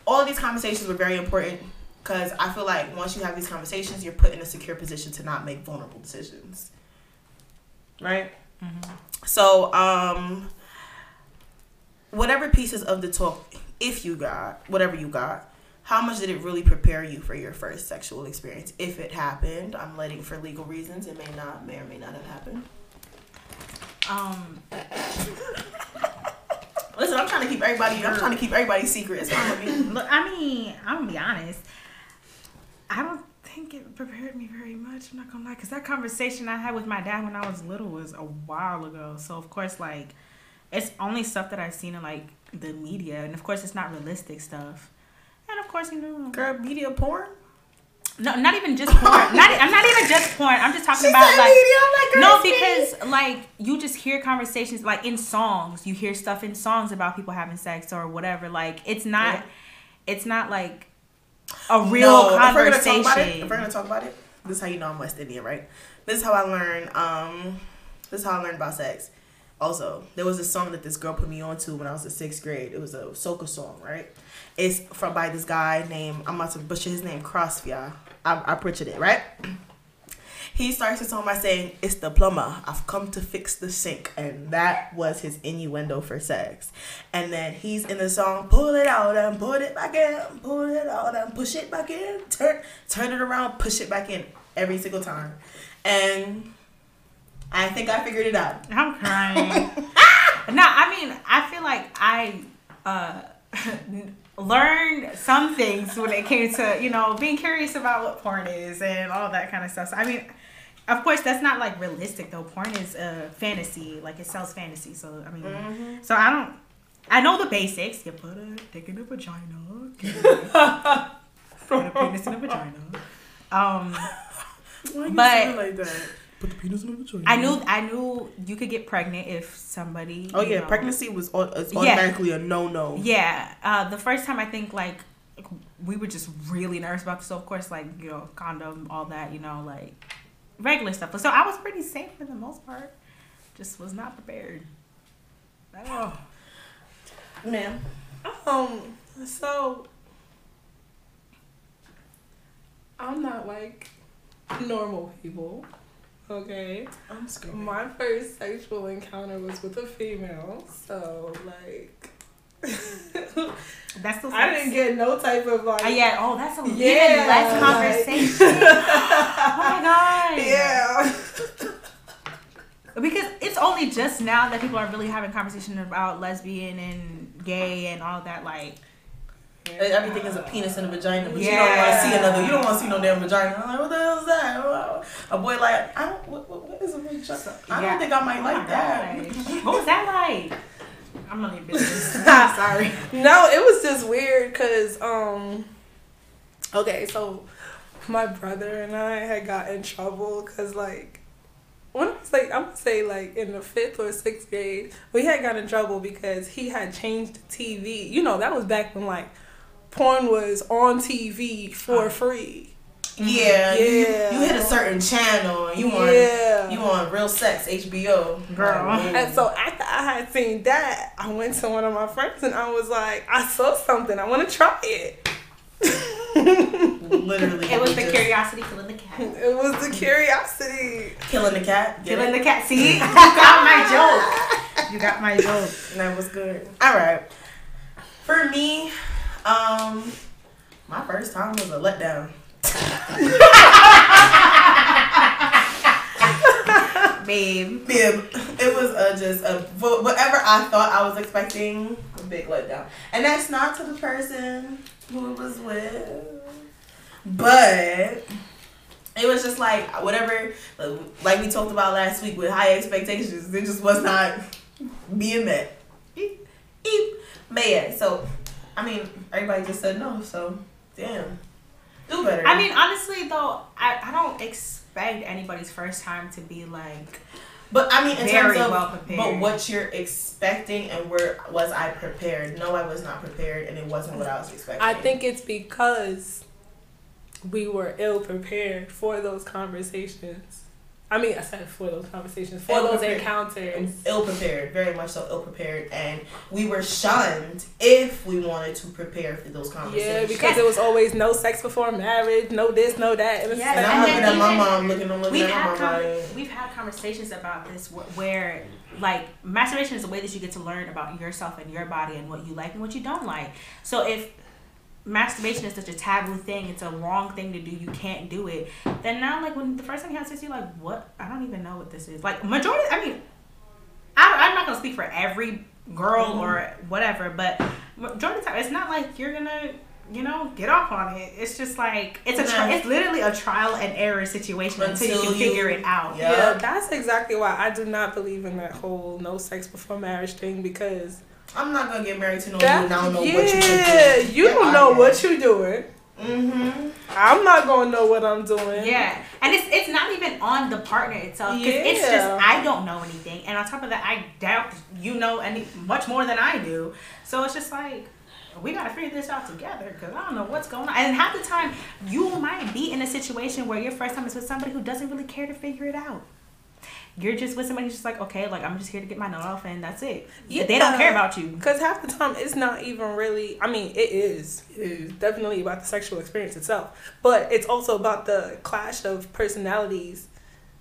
all of these conversations were very important because I feel like once you have these conversations, you're put in a secure position to not make vulnerable decisions. Right? So, um, whatever pieces of the talk, if you got, whatever you got, how much did it really prepare you for your first sexual experience? If it happened, I'm letting for legal reasons, it may not, may or may not have happened. Um, Listen, I'm trying to keep everybody, I'm trying to keep everybody secret. It's fine with me. look, I mean, I'm gonna be honest. I don't think it prepared me very much. I'm not gonna lie, because that conversation I had with my dad when I was little was a while ago. So of course, like, it's only stuff that I've seen in like the media, and of course, it's not realistic stuff. And of course, you know, um, Girl, media porn? no, not even just porn. not, I'm not even just porn. I'm just talking She about like. media, like, No, because like you just hear conversations like in songs. You hear stuff in songs about people having sex or whatever. Like it's not, Yeah. it's not like a real No, If we're, conversation. it, if we're gonna talk about it, this is how you know I'm West Indian, right? This is how I learned. Um, this is how I learned about sex. Also, there was a song that this girl put me on to when I was in sixth grade. It was a soca song, right? It's from by this guy named I'm about to butcher his name, Crossfia. I, I butchered it, right? He starts his song by saying, It's the plumber. I've come to fix the sink. And that was his innuendo for sex. And then he's in the song, Pull it out and put it back in. Pull it out and push it back in. Turn, turn it around, push it back in every single time. And I think I figured it out. I'm crying. no, I mean, I feel like I uh, learned some things when it came to you know being curious about what porn is and all that kind of stuff. So I mean. Of course, that's not like realistic though. Porn is a fantasy, like it sells fantasy. So I mean, so I don't. I know the basics. You put a dick in a vagina. Put a penis in a vagina. Um, Why you But- it like that? Put the penis in the vagina. I knew I knew you could get pregnant if somebody. Oh yeah, know- pregnancy was au- is Yeah. automatically a no no. Yeah, uh, the first time I think like we were just really nervous about. So of course, like you know, condom, all that, you know, like regular stuff. So I was pretty safe for the most part. Just was not prepared. Oh. Ma'am. Um. So I'm not like normal people. Okay. I'm scared. My first sexual encounter was with a female, so like That's still I didn't get no type of like. Uh, yeah. Oh, that's a Yeah, even less like- conversation. oh my god. Yeah. Because it's only just now that people are really having conversation about lesbian and gay and all that. Like, Everything is a penis and a vagina, but you don't want to see another. You don't want to see no damn vagina. I'm like, what the hell is that? A boy like, I don't. What, what, what is a vagina? I don't think I might oh like my that. what was that like? I'm not even business. Sorry. No, it was just weird because um. Okay, so my brother and I had got in trouble because like. When I was like, I'm gonna say like in the fifth or sixth grade, we had got in trouble because he had changed the TV. You know, that was back when like porn was on TV for free. Yeah, You, Yeah. you hit a certain channel and you want Yeah. you want real sex HBO, Girl. Like, And so after I had seen that, I went to one of my friends and I was like, I saw something. I want to try it. literally, It was the just curiosity killing the cat. It was the curiosity. killing the cat. Get Killing it? the cat. See, you got my joke. You got my joke. That was good. All right. For me, um, my first time was a letdown. Babe. Bib. It was uh, just a whatever I thought I was expecting, a big letdown. And that's not to the person who it was with, but it was just like whatever, like we talked about last week with high expectations. It just was not being met. Eep, eep. So I mean, everybody just said no. So damn, do better. I mean, honestly though, I, I don't expect anybody's first time to be like But I mean, in Very terms of well but what you're expecting and where was I prepared? No, I was not prepared, and it wasn't what I was expecting. I think it's because we were ill prepared for those conversations. I mean, I said for those conversations, for those Ill-prepared. encounters. ill prepared, very much so ill prepared, and we were shunned if we wanted to prepare for those conversations. Yeah, conversations. because it was always no sex before marriage, no this, no that. And it's Yes, and I'm and looking then at my mom, looking, I'm looking we've at my had mom. we've had conversations about this where like masturbation is a way that you get to learn about yourself and your body and what you like and what you don't like. So if masturbation is such a taboo thing, it's a wrong thing to do, you can't do it. Then now like when the first time you have sex, you're like, what? I don't even know what this is. Like majority, I mean, I, I'm not gonna speak for every girl mm-hmm. or whatever, but majority of the time, it's not like you're gonna. You know, get off on it. It's just like it's a tri- Yeah. it's literally a trial and error situation until, you Until can you- figure it out. Yeah. yeah, that's exactly why I do not believe in that whole no sex before marriage thing because I'm not gonna get married to no that, dude. I don't know yeah, what you can do. you don't know what you're doing. Mm-hmm. I'm not gonna know what I'm doing. Yeah, and it's it's not even on the partner itself. 'cause It's just I don't know anything, and on top of that, I doubt you know any much more than I do. So it's just like we gotta figure this out together because I don't know what's going on. And half the time, you might be in a situation where your first time is with somebody who doesn't really care to figure it out. You're just with somebody who's just like, okay, like I'm just here to get my nut off, and that's it. Yeah. They don't care about you. Because half the time it's not even really, I mean, it is. It is definitely about the sexual experience itself. But it's also about the clash of personalities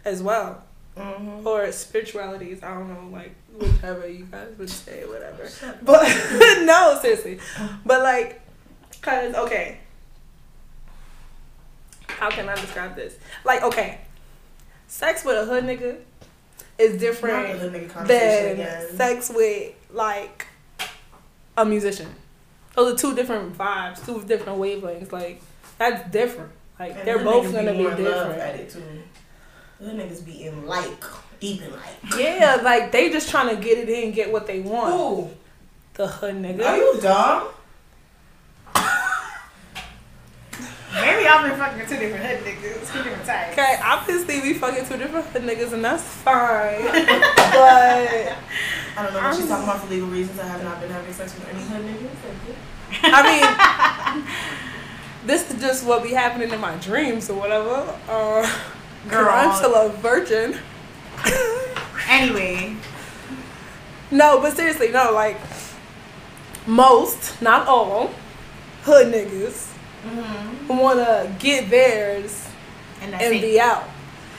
as well. Mm-hmm. Or spiritualities. I don't know, like, whichever you guys would say, whatever. But, no, seriously. But, like, because, okay. How can I describe this? Like, okay. Sex with a hood nigga is different the hood nigga conversation than again. sex with like a musician. Those are two different vibes, two different wavelengths. Like that's different. Like And they're both gonna be love different. At it too. Hood niggas be in like, deep in like. Yeah, like they just trying to get it in, get what they want. Ooh, The hood nigga. are you dumb? Y'all been fucking two different hood niggas, two different types. Okay, obviously we fucking two different hood niggas and that's fine. but I don't know what she's talking about for legal reasons. I have not been having sex with any hood niggas. I mean this is just what be happening in my dreams or whatever. Uh girl, Girl. I'm still a virgin. Anyway, No, but seriously, no, like most, not all, hood niggas Mm-hmm. wanna get theirs and and it. be out.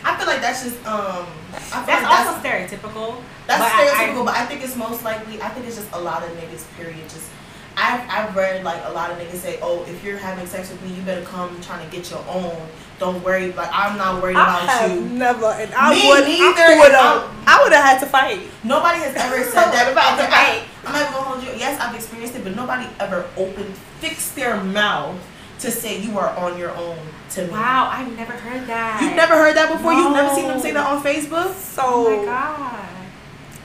I feel like that's just um. I feel That's like also stereotypical. That's but I- stereotypical, but I think it's most likely. I think it's just a lot of niggas. Period. Just I've, I've read like a lot of niggas say, oh, if you're having sex with me, you better come trying to get your own. Don't worry, like I'm not worried I about have you. never, and I Me would, neither, I would have, I would have had to fight. Nobody has ever said that. About the fight. I'm not gonna hold you. Yes, I've experienced it, but nobody ever opened, fixed their mouth to say you are on your own to me. Wow, I've never heard that. You've never heard that before? You've never seen them say that on Facebook? So Oh my god.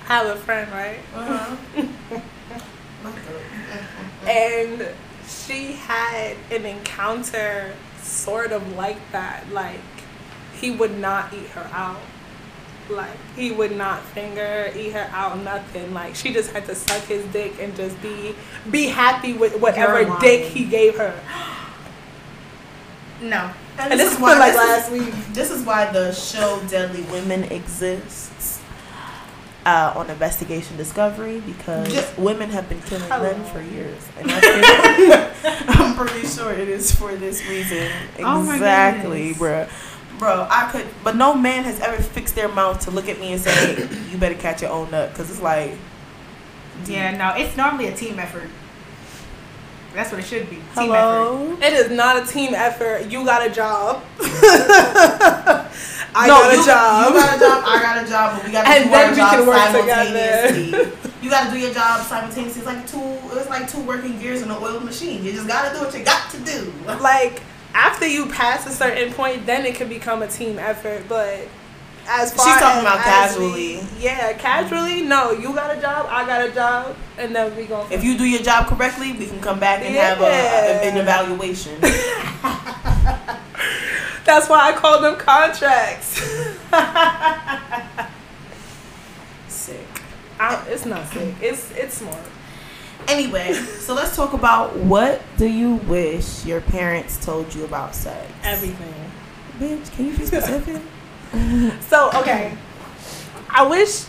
I have a friend, right? Uh-huh. and she had an encounter sort of like that. Like he would not eat her out. Like he would not finger, eat her out, nothing. Like she just had to suck his dick and just be be happy with whatever dick he gave her. No. And this is like this last is, week. This is why the show Deadly Women exists uh, on Investigation Discovery because Just- women have been killing Hello. men for years, and I I'm pretty sure it is for this reason. Oh Exactly, goodness. bruh. Bro, I could, but no man has ever fixed their mouth to look at me and say, "You better catch your own nut," because it's like, Yeah, no, it's normally a team effort. That's what it should be. Team effort. hello. It is not a team effort. You got a job. I no, got a you, job. You got a job. I got a job, but we got to And do then our we job can work simultaneously. you got to do your job simultaneously. It's like two. It's like two working gears in an oiled machine. You just got to do what you got to do. like after you pass a certain point, then it can become a team effort. But as far She's talking as, about casually. we- yeah, casually. No, you got a job, I got a job, and then we go. If you do your job correctly, we can come back and have a, a, an evaluation. that's why I call them contracts. Sick. I, it's not sick. It's it's smart. Anyway, so let's talk about what do you wish your parents told you about sex? Everything. Bitch, can you be specific? So okay, I wish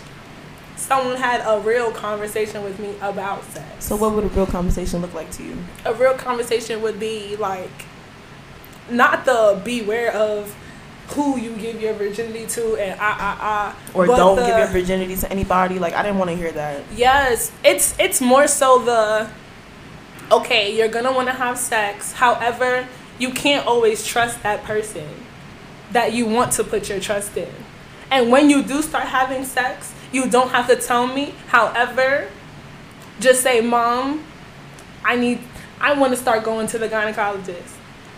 someone had a real conversation with me about sex. so, what would a real conversation look like to you? a real conversation would be like not the beware of who you give your virginity to and ah ah ah Or don't the- give your virginity to anybody? Like, I didn't want to hear that. yes it's it's more so the okay you're gonna want to have sex however you can't always trust that person that you want to put your trust in. And when you do start having sex you don't have to tell me. However just say mom i need i want to start going to the gynecologist.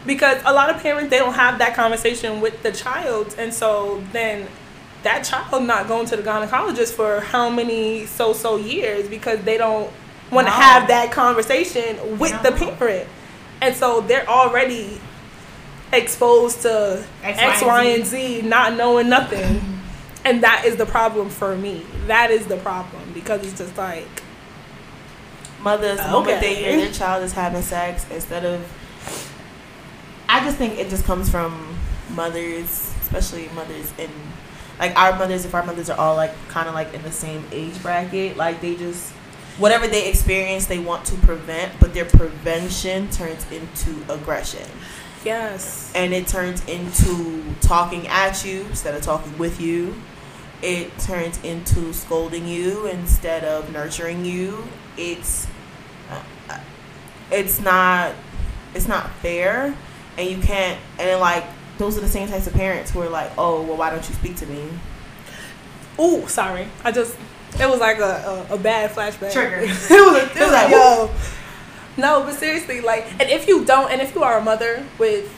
Because a lot of parents they don't have that conversation with the child. And so then that child not going to the gynecologist for how many so so years because they don't want to No. have that conversation with the parent. And so they're already exposed to X, X, Y, Y, and and Z, not knowing nothing. Mm-hmm. And that is the problem for me. That is the problem because it's just like, Mothers, the moment they Okay. hear their child is having sex, instead of. I just think it just comes from mothers, especially mothers in. Like our mothers, if our mothers are all like kind of like in the same age bracket, like they just. Whatever they experience, they want to prevent, but their prevention turns into aggression. Yes. and it turns into talking at you instead of talking with you. It turns into scolding you instead of nurturing you. It's uh, it's not it's not fair, and you can't. And then like those are the same types of parents who are like, oh well, why don't you speak to me? Oh, sorry. I just, it was like a, a, a bad flashback. Trigger. it was, a, it was like, like, yo. No, but seriously, like, and if you don't, and if you are a mother with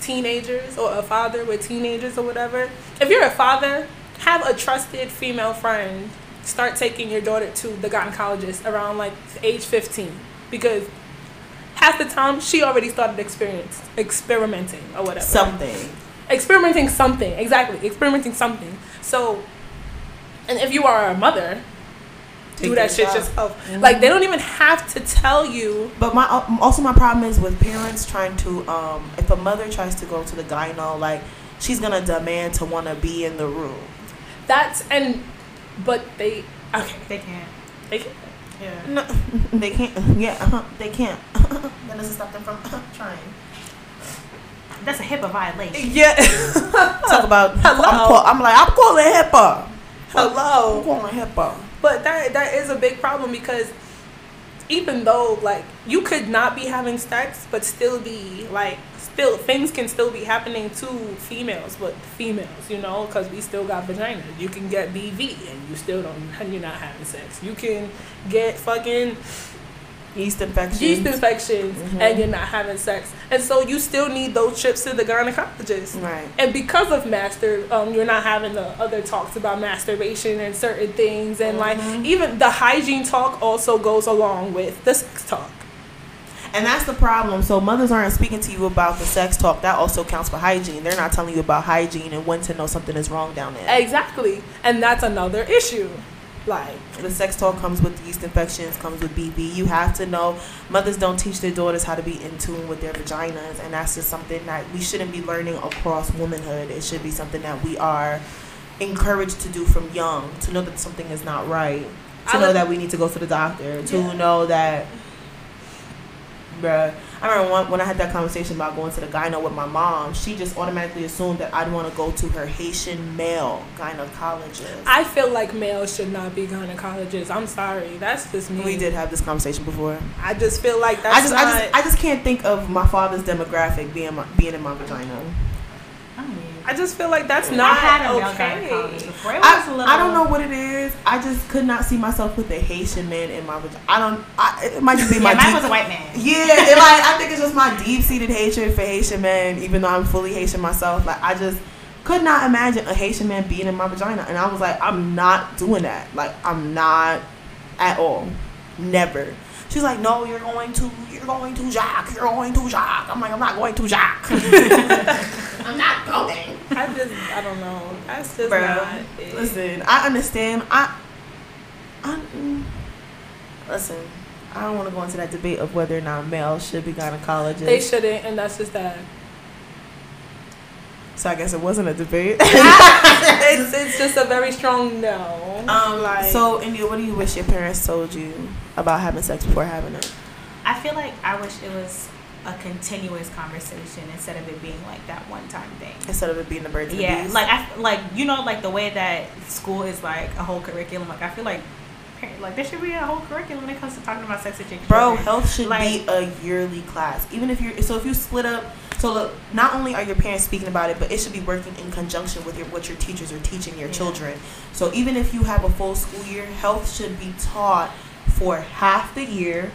teenagers or a father with teenagers or whatever, if you're a father, have a trusted female friend start taking your daughter to the gynecologist around like age 15 because half the time she already started experience experimenting or whatever Something. experimenting something exactly experimenting something so and if you are a mother Take do that shit child. yourself like they don't even have to tell you But my also my problem is with parents trying to um if a mother tries to go to the gyno like she's gonna demand to want to be in the room. that's and but they okay They can't. they can't. Yeah. No, they can't. Yeah, uh-huh, they can't. that doesn't stop them from trying. That's a HIPAA violation. yeah Talk about. Hello. I'm, call, I'm like I'm calling HIPAA. Hello. Calling HIPAA. but that that is a big problem because even though like you could not be having sex but still be like still things can still be happening to females but females you know because we still got vagina you can get bv and you still don't you're not having sex. You can get fucking Yeast infections. yeast infections Mhm. and you're not having sex and so you still need those trips to the gynecologist Right. and because of master um, you're not having the other talks about masturbation and certain things and like Mm-hmm. even the hygiene talk also goes along with the sex talk And that's the problem. So mothers aren't speaking to you about the sex talk. That also counts for hygiene. They're not telling you about hygiene and when to know something is wrong down there. exactly and that's another issue like The sex talk comes with yeast infections, comes with BV. You have to know. Mothers don't teach their daughters how to be in tune with their vaginas, and that's just something that we shouldn't be learning across womanhood. It should be something that we are encouraged to do from young. To know that something is not right. To I know that we need to go to the doctor. To Yeah. know that, bruh. I remember one, when I had that conversation about going to the gyno with my mom. She just automatically assumed that I'd want to go to her Haitian male gynecologist. i feel like males should not be gynecologists i'm sorry that's just me we did have this conversation before. i just feel like that's I just, not I just, I just can't think of my father's demographic being my, being in my vagina. I just feel like that's I not had a okay gynecologist before. It was a I, little. I don't know what it is. I just could not see myself with a Haitian man in my vagina. I don't. I, it might just be Yeah, my mine deep, was a white man. Yeah, it, like I think it's just my deep seated hatred for Haitian men. Even though I'm fully Haitian myself, like I just could not imagine a Haitian man being in my vagina, and I was like, I'm not doing that. Like I'm not at all. Never. She's like, no, you're going to, you're going to Jacques, you're going to Jacques. I'm like, I'm not going to Jacques. I'm not going. i just i don't know that's just Bro, not it. listen, I understand. I, I mm, listen. I don't want to go into that debate of whether or not males should be gynecologists. they shouldn't and that's just that so I guess it wasn't a debate. it's, it's just a very strong no um. like so, India, what do you wish your parents told you about having sex before having it? I feel like I wish it was a continuous conversation instead of it being like that one time thing. Instead of it being the birds Yeah, bees. like I like you know like the way that school is like a whole curriculum. Like I feel like like there should be a whole curriculum when it comes to talking about sex education. Bro, health should Like- be a yearly class. Even if you're so if you split up so look, not only are your parents speaking about it, but it should be working in conjunction with your what your teachers are teaching your Yeah. children. So even if you have a full school year, health should be taught for half the year.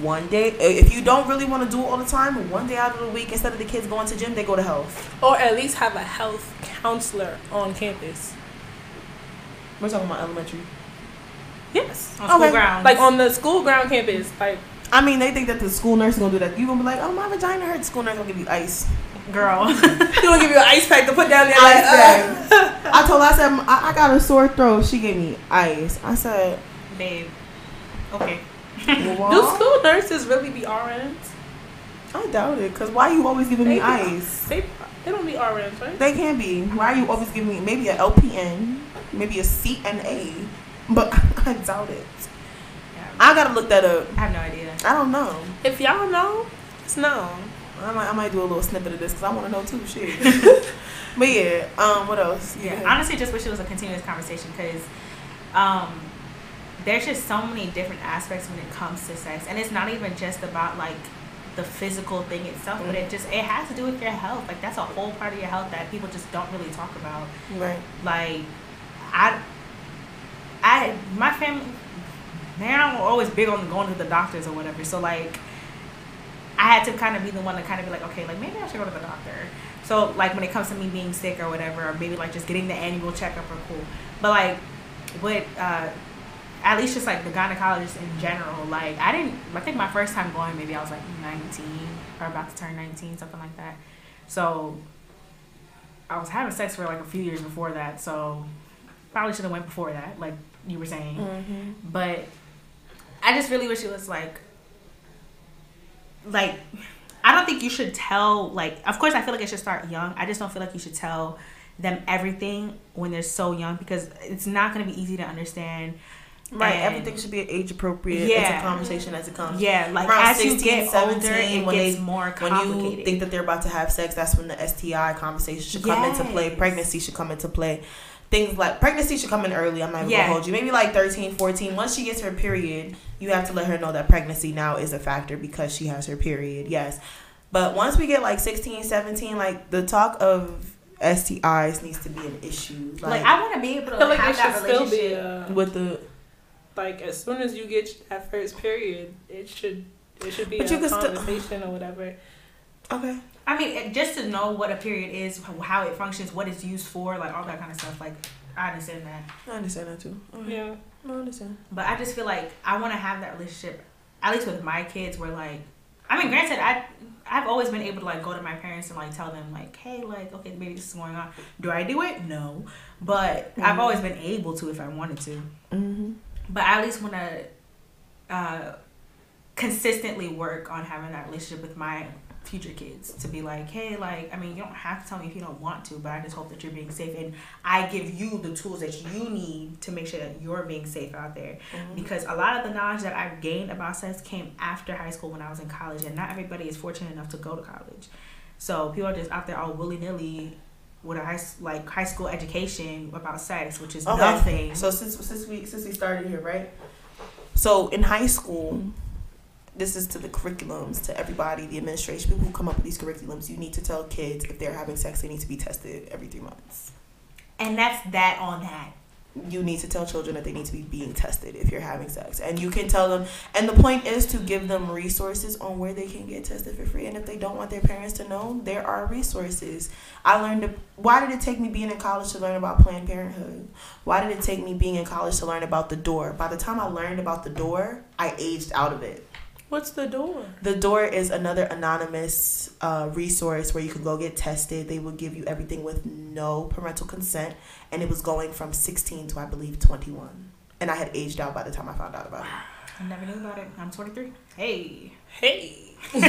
One day, if you don't really want to do it all the time, one day out of the week, instead of the kids going to gym, they go to health. or at least have a health counselor on campus We're talking about elementary. yes on school okay, grounds. like on the school ground campus like I mean, they think that the school nurse is gonna do that. You gonna be like, oh, my vagina hurts. School nurse gonna give you ice. girl. he gonna give you an ice pack to put down there like Ice uh, bag. I told her, I said, I, I got a sore throat. She gave me ice. I said, Babe. Okay. do school nurses really be RNs I doubt it. Cause why are you always giving me They- ice? they they don't be RNs right They can be. Why are you always giving me maybe a LPN, maybe a CNA, but I doubt it. Yeah. I gotta look that up. I have no idea. I don't know. if y'all know it's no I might, I might do a little snippet of this because I want to know too. Shit. but yeah. Um. What else? Yeah, honestly, just wish it was a continuous conversation because um, there's just so many different aspects when it comes to sex, and it's not even just about like the physical thing itself, but it just it has to do with your health. Like that's a whole part of your health that people just don't really talk about. Right. Like, I, I, my family, man, I'm always big on going to the doctors or whatever. So like, I had to kind of be the one to kind of be like, okay, like maybe I should go to the doctor. So like when it comes to me being sick or whatever, or maybe like just getting the annual checkup or cool. But like, with uh, at least just like the gynecologist in general, like I didn't. I think my first time going, maybe I was like 19 or about to turn 19, something like that. So I was having sex for like a few years before that, so probably should have went before that, like you were saying. Mm-hmm. But I just really wish it was like, like I don't think you should tell like. Of course, I feel like it should start young. I just don't feel like you should tell them everything when they're so young because it's not going to be easy to understand. Right. And- Everything should be age appropriate. It's Yeah. a conversation as it comes. Yeah, like Around as you 16, get older, 17, it when they- more complicated. When you think that they're about to have sex, that's when the STI conversation should come into play. Pregnancy should come into play. Things like pregnancy should come in early. I'm not even Yeah. gonna hold you. Maybe like 13, 14. Once she gets her period, you have to let her know that pregnancy now is a factor because she has her period. Yes. But once we get like 16, 17, like the talk of STIs needs to be an issue. Like, I want to be able to feel like have it that should be relationship. uh, with the like as soon as you get that first period, it should it should be But a you can still- conversation or whatever. okay. I mean, just to know what a period is, how it functions, what it's used for, like all that kind of stuff. Like, I understand that. I understand that too. Okay. Yeah. I understand. But I just feel like I want to have that relationship, at least with my kids, where like, I mean, granted, I I've always been able to like go to my parents and like tell them like, hey, like, okay, maybe this is going on. Do I do it? No, but I've Mhm. always been able to if I wanted to. Mm-hmm. But I at least want to uh, consistently work on having that relationship with my future kids to be like, hey, like, I mean, you don't have to tell me if you don't want to, but I just hope that you're being safe and I give you the tools that you need to make sure that you're being safe out there. Mm-hmm. Because a lot of the knowledge that I've gained about sex came after high school when I was in college, and not everybody is fortunate enough to go to college. So people are just out there all willy nilly with a high like high school education about sex, which is Okay. nothing. So since since we since we started here, right? So in high school, mm-hmm. This is to the curriculums, to everybody, the administration, people who come up with these curriculums. You need to tell kids if they're having sex, they need to be tested every three months. And that's that on that. You need to tell children that they need to be being tested if you're having sex, and you can tell them. And the point is to give them resources on where they can get tested for free. And if they don't want their parents to know, there are resources. I learned. To, why did it take me being in college to learn about Planned Parenthood? Why did it take me being in college to learn about the door? By the time I learned about the door, I aged out of it. What's the door? The door is another anonymous uh, resource where you can go get tested. They will give you everything with no parental consent, and it was going from 16 to I believe 21. And I had aged out by the time I found out about it. I never knew about it. I'm 23. Hey. Hey. Bro,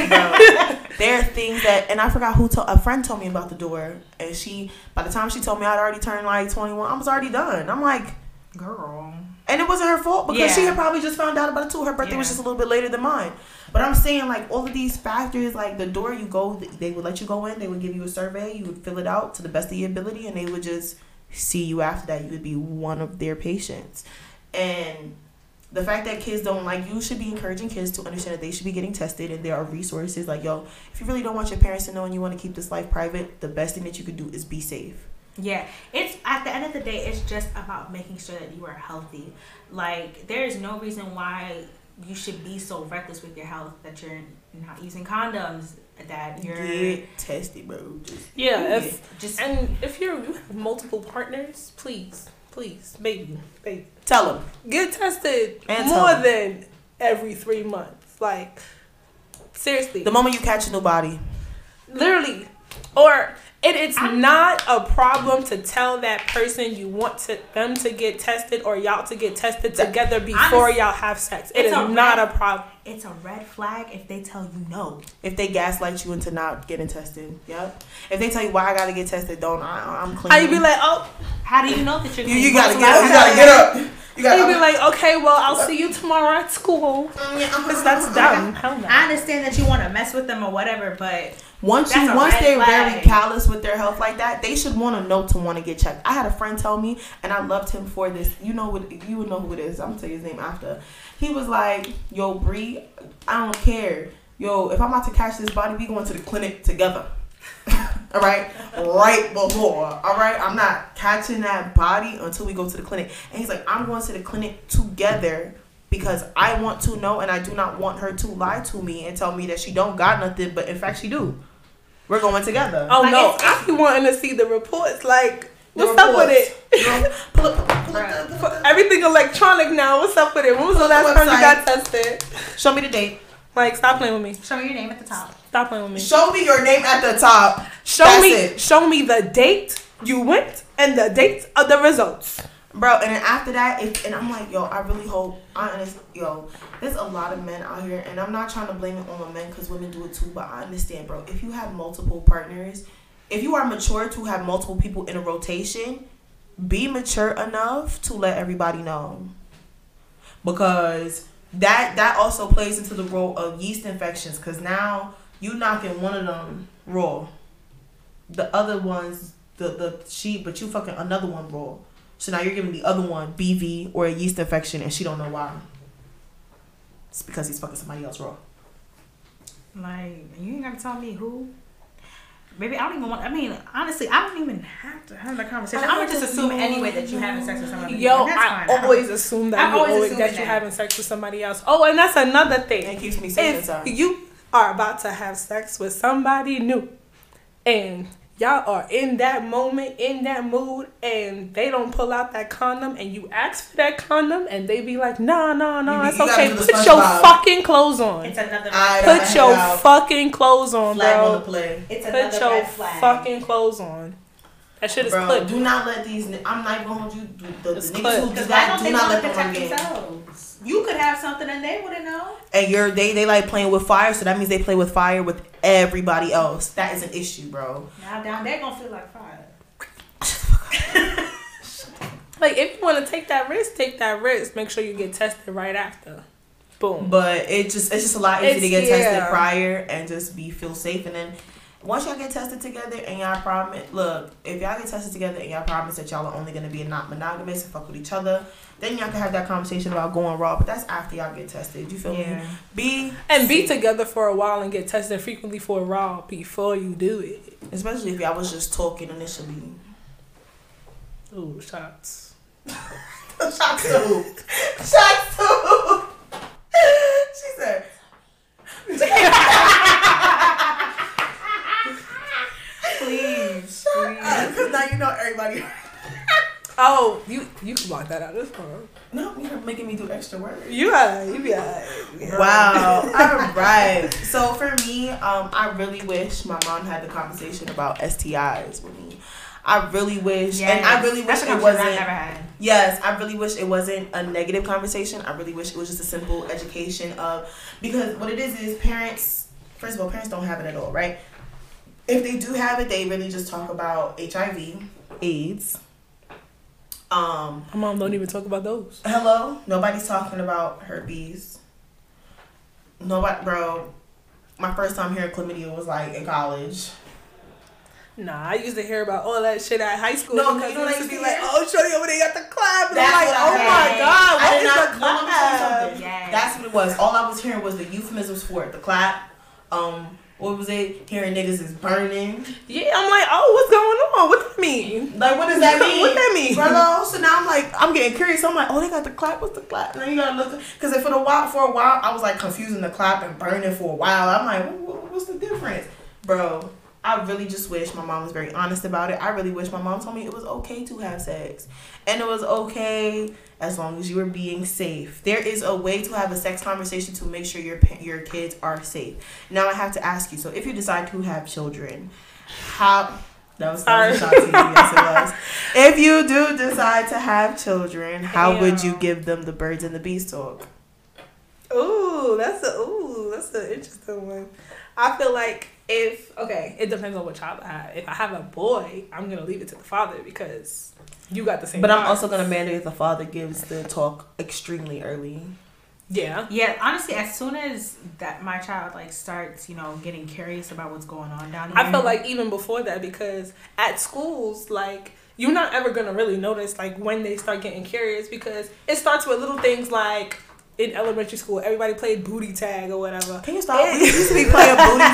there are things that, and I forgot who told. A friend told me about the door, and she, by the time she told me I'd already turned like 21, I was already done. I'm like, Girl. And it wasn't her fault because she had probably just found out about it too. Her birthday was just a little bit later than mine. But I'm saying like all of these factors, like the door you go, they would let you go in. They would give you a survey. You would fill it out to the best of your ability, and they would just see you after that. You would be one of their patients, and the fact that kids don't like you should be encouraging kids to understand that they should be getting tested and there are resources like yo if you really don't want your parents to know and you want to keep this life private the best thing that you could do is be safe Yeah, it's at the end of the day, it's just about making sure that you are healthy. Like, there is no reason why you should be so reckless with your health that you're not using condoms, that you're get tested bro. Just Yeah, if just and if you're you have multiple partners, please, please, baby, baby, tell them get tested And more than every three months. Like seriously, the moment you catch a new body. Literally, or it, it's not a problem to tell that person you want to them to get tested or y'all to get tested together before y'all have sex. It's a not red- a problem. it's a red flag if they tell you no. if they gaslight you into not getting tested yep if they tell you why i gotta get tested don't I, i'm clean How you be like, oh, How do you know that you're you, you gotta get up you gotta get up you you be gotta like, okay, well, I'll see you tomorrow at school. Mm, because that's dumb. I understand that you want to mess with them or whatever, but Once That's you once they're very callous with their health like that, they should want to know to want to get checked. I had a friend tell me, and I loved him for this. You know what? You would know who it is. I'm gonna tell you his name after. He was like, "Yo, Bri, I don't care. Yo, if I'm about to catch this body, we going to the clinic together." all right, right before. All right, I'm not catching that body until we go to the clinic. And he's like, "I'm going to the clinic together." Because I want to know, and I do not want her to lie to me and tell me that she don't got nothing, but in fact she do. We're going together. Oh Like, no, I be wanting to see the reports. Like, The what's up with it? You know, pull up, pull up the- For everything electronic now. What's up with it? When was the last time you got tested? Show me the date. Like, stop playing with me. show me your name at the top. Stop playing with me. Show me your name at the top. Show That's me, it. show me the date you went and the date of the results. Bro, and then after that, if, and I'm like, yo, I really hope, I yo, there's a lot of men out here, and I'm not trying to blame it on men because women do it too, but I understand, bro. If you have multiple partners, if you are mature to have multiple people in a rotation, be mature enough to let everybody know. Because that that also plays into the role of yeast infections, because now you knocking one of them raw. The other ones the the she, but you fucking another one raw. So now you're giving the other one BV or a yeast infection, and she don't know why. It's because he's fucking somebody else raw. Like you ain't gotta tell me who. Maybe I don't even want. I mean, honestly, I don't even have to have that conversation. I'm gonna just assume anyway that you're having sex with somebody. Else. Yo, that's I fine. always assume that I'm you always, always that you're that. having sex with somebody else. Oh, and that's another thing. It keeps me safe if you are about to have sex with somebody new and y'all are in that moment in that mood and they don't pull out that condom and you ask for that condom and they be like nah nah nah it's okay put your SpongeBob. fucking clothes on It's another. I- put I- your out. fucking clothes on Flag on the bro play. It's put another your red flag. fucking clothes on that shit is Bro, clipped do not let these. ni- I'm not even gonna hold you. The, the, the niggas clipped. who do Because that, don't do they not want let to them run protect game. Themselves? You could have something and they wouldn't know. And you're they they like playing with fire, so that means they play with fire with everybody else. That is an issue, bro. Now down there they're gonna feel like fire. like if you want to take that risk take that risk make sure you get tested right after boom But it just it's just a lot easier to It's- get tested prior and just be feel safe. And then once y'all get tested together and y'all promise, look, if y'all get tested together and y'all promise that y'all are only gonna be not monogamous and fuck with each other, then y'all can have that conversation about going raw. But that's after y'all get tested. Do you feel me? Yeah. Be and be safe. together for a while and get tested frequently for a raw before you do it. especially if y'all was just talking initially. Ooh, shots. Shots to? Shots to? She said. Please, Because now you know everybody. Oh, you you can block that out. Of this one. No, you're making me do extra work. You are. You be alright. Wow. All right. So for me, um, I really wish my mom had the conversation about STIs with me. I really wish, and I really wish That's it wasn't. never had. Yes, I really wish it wasn't a negative conversation. I really wish it was just a simple education of because what it is is parents. First of all, parents don't have it at all, right? If they do have it, they really just talk about HIV, AIDS. Um, My mom don't even talk about those. hello, nobody's talking about herpes. Nobody, bro. My first time hearing chlamydia was like in college. Nah, I used to hear about all that shit at high school. No, because you know what used to be like, oh, Shorty over there got the clap. And That's I'm like, what oh my god, I did is not- the no, let me tell you clap? Yes. That's what it was. All I was hearing was the euphemisms for it. The clap. Um, what was it? Hearing niggas is burning. Yeah, I'm like, oh, what's going on? What that mean? Like, what does that mean? What that mean? Bro, so now I'm like, I'm getting curious. So I'm like, oh, they got the clap. What's the clap? And then you gotta look, because if for a while, for a while, I was like confusing the clap and burning for a while. I'm like, "Wha- wha- what's the difference, bro? I really just wish my mom was very honest about it. I really wish my mom told me it was okay to have sex, and it was okay as long as you are being safe. There is a way to have a sex conversation to make sure your your kids are safe. Now I have to ask you. So if you decide to have children, how? That was, that was a shot to you. Yes, it was. If you do decide to have children, how would you give them the birds and the bees talk? Ooh, that's a ooh, that's an interesting one. I feel like if okay, it depends on what child I have. If I have a boy, I'm gonna leave it to the father because you got the same. But I'm also gonna mandate the father gives the talk extremely early. yeah. Yeah, honestly, as soon as that my child like starts, you know, getting curious about what's going on down here, I feel like even before that because at schools like you're not ever gonna really notice like when they start getting curious because it starts with little things like in elementary school everybody played booty tag or whatever. Can you stop? We used to be playing booty.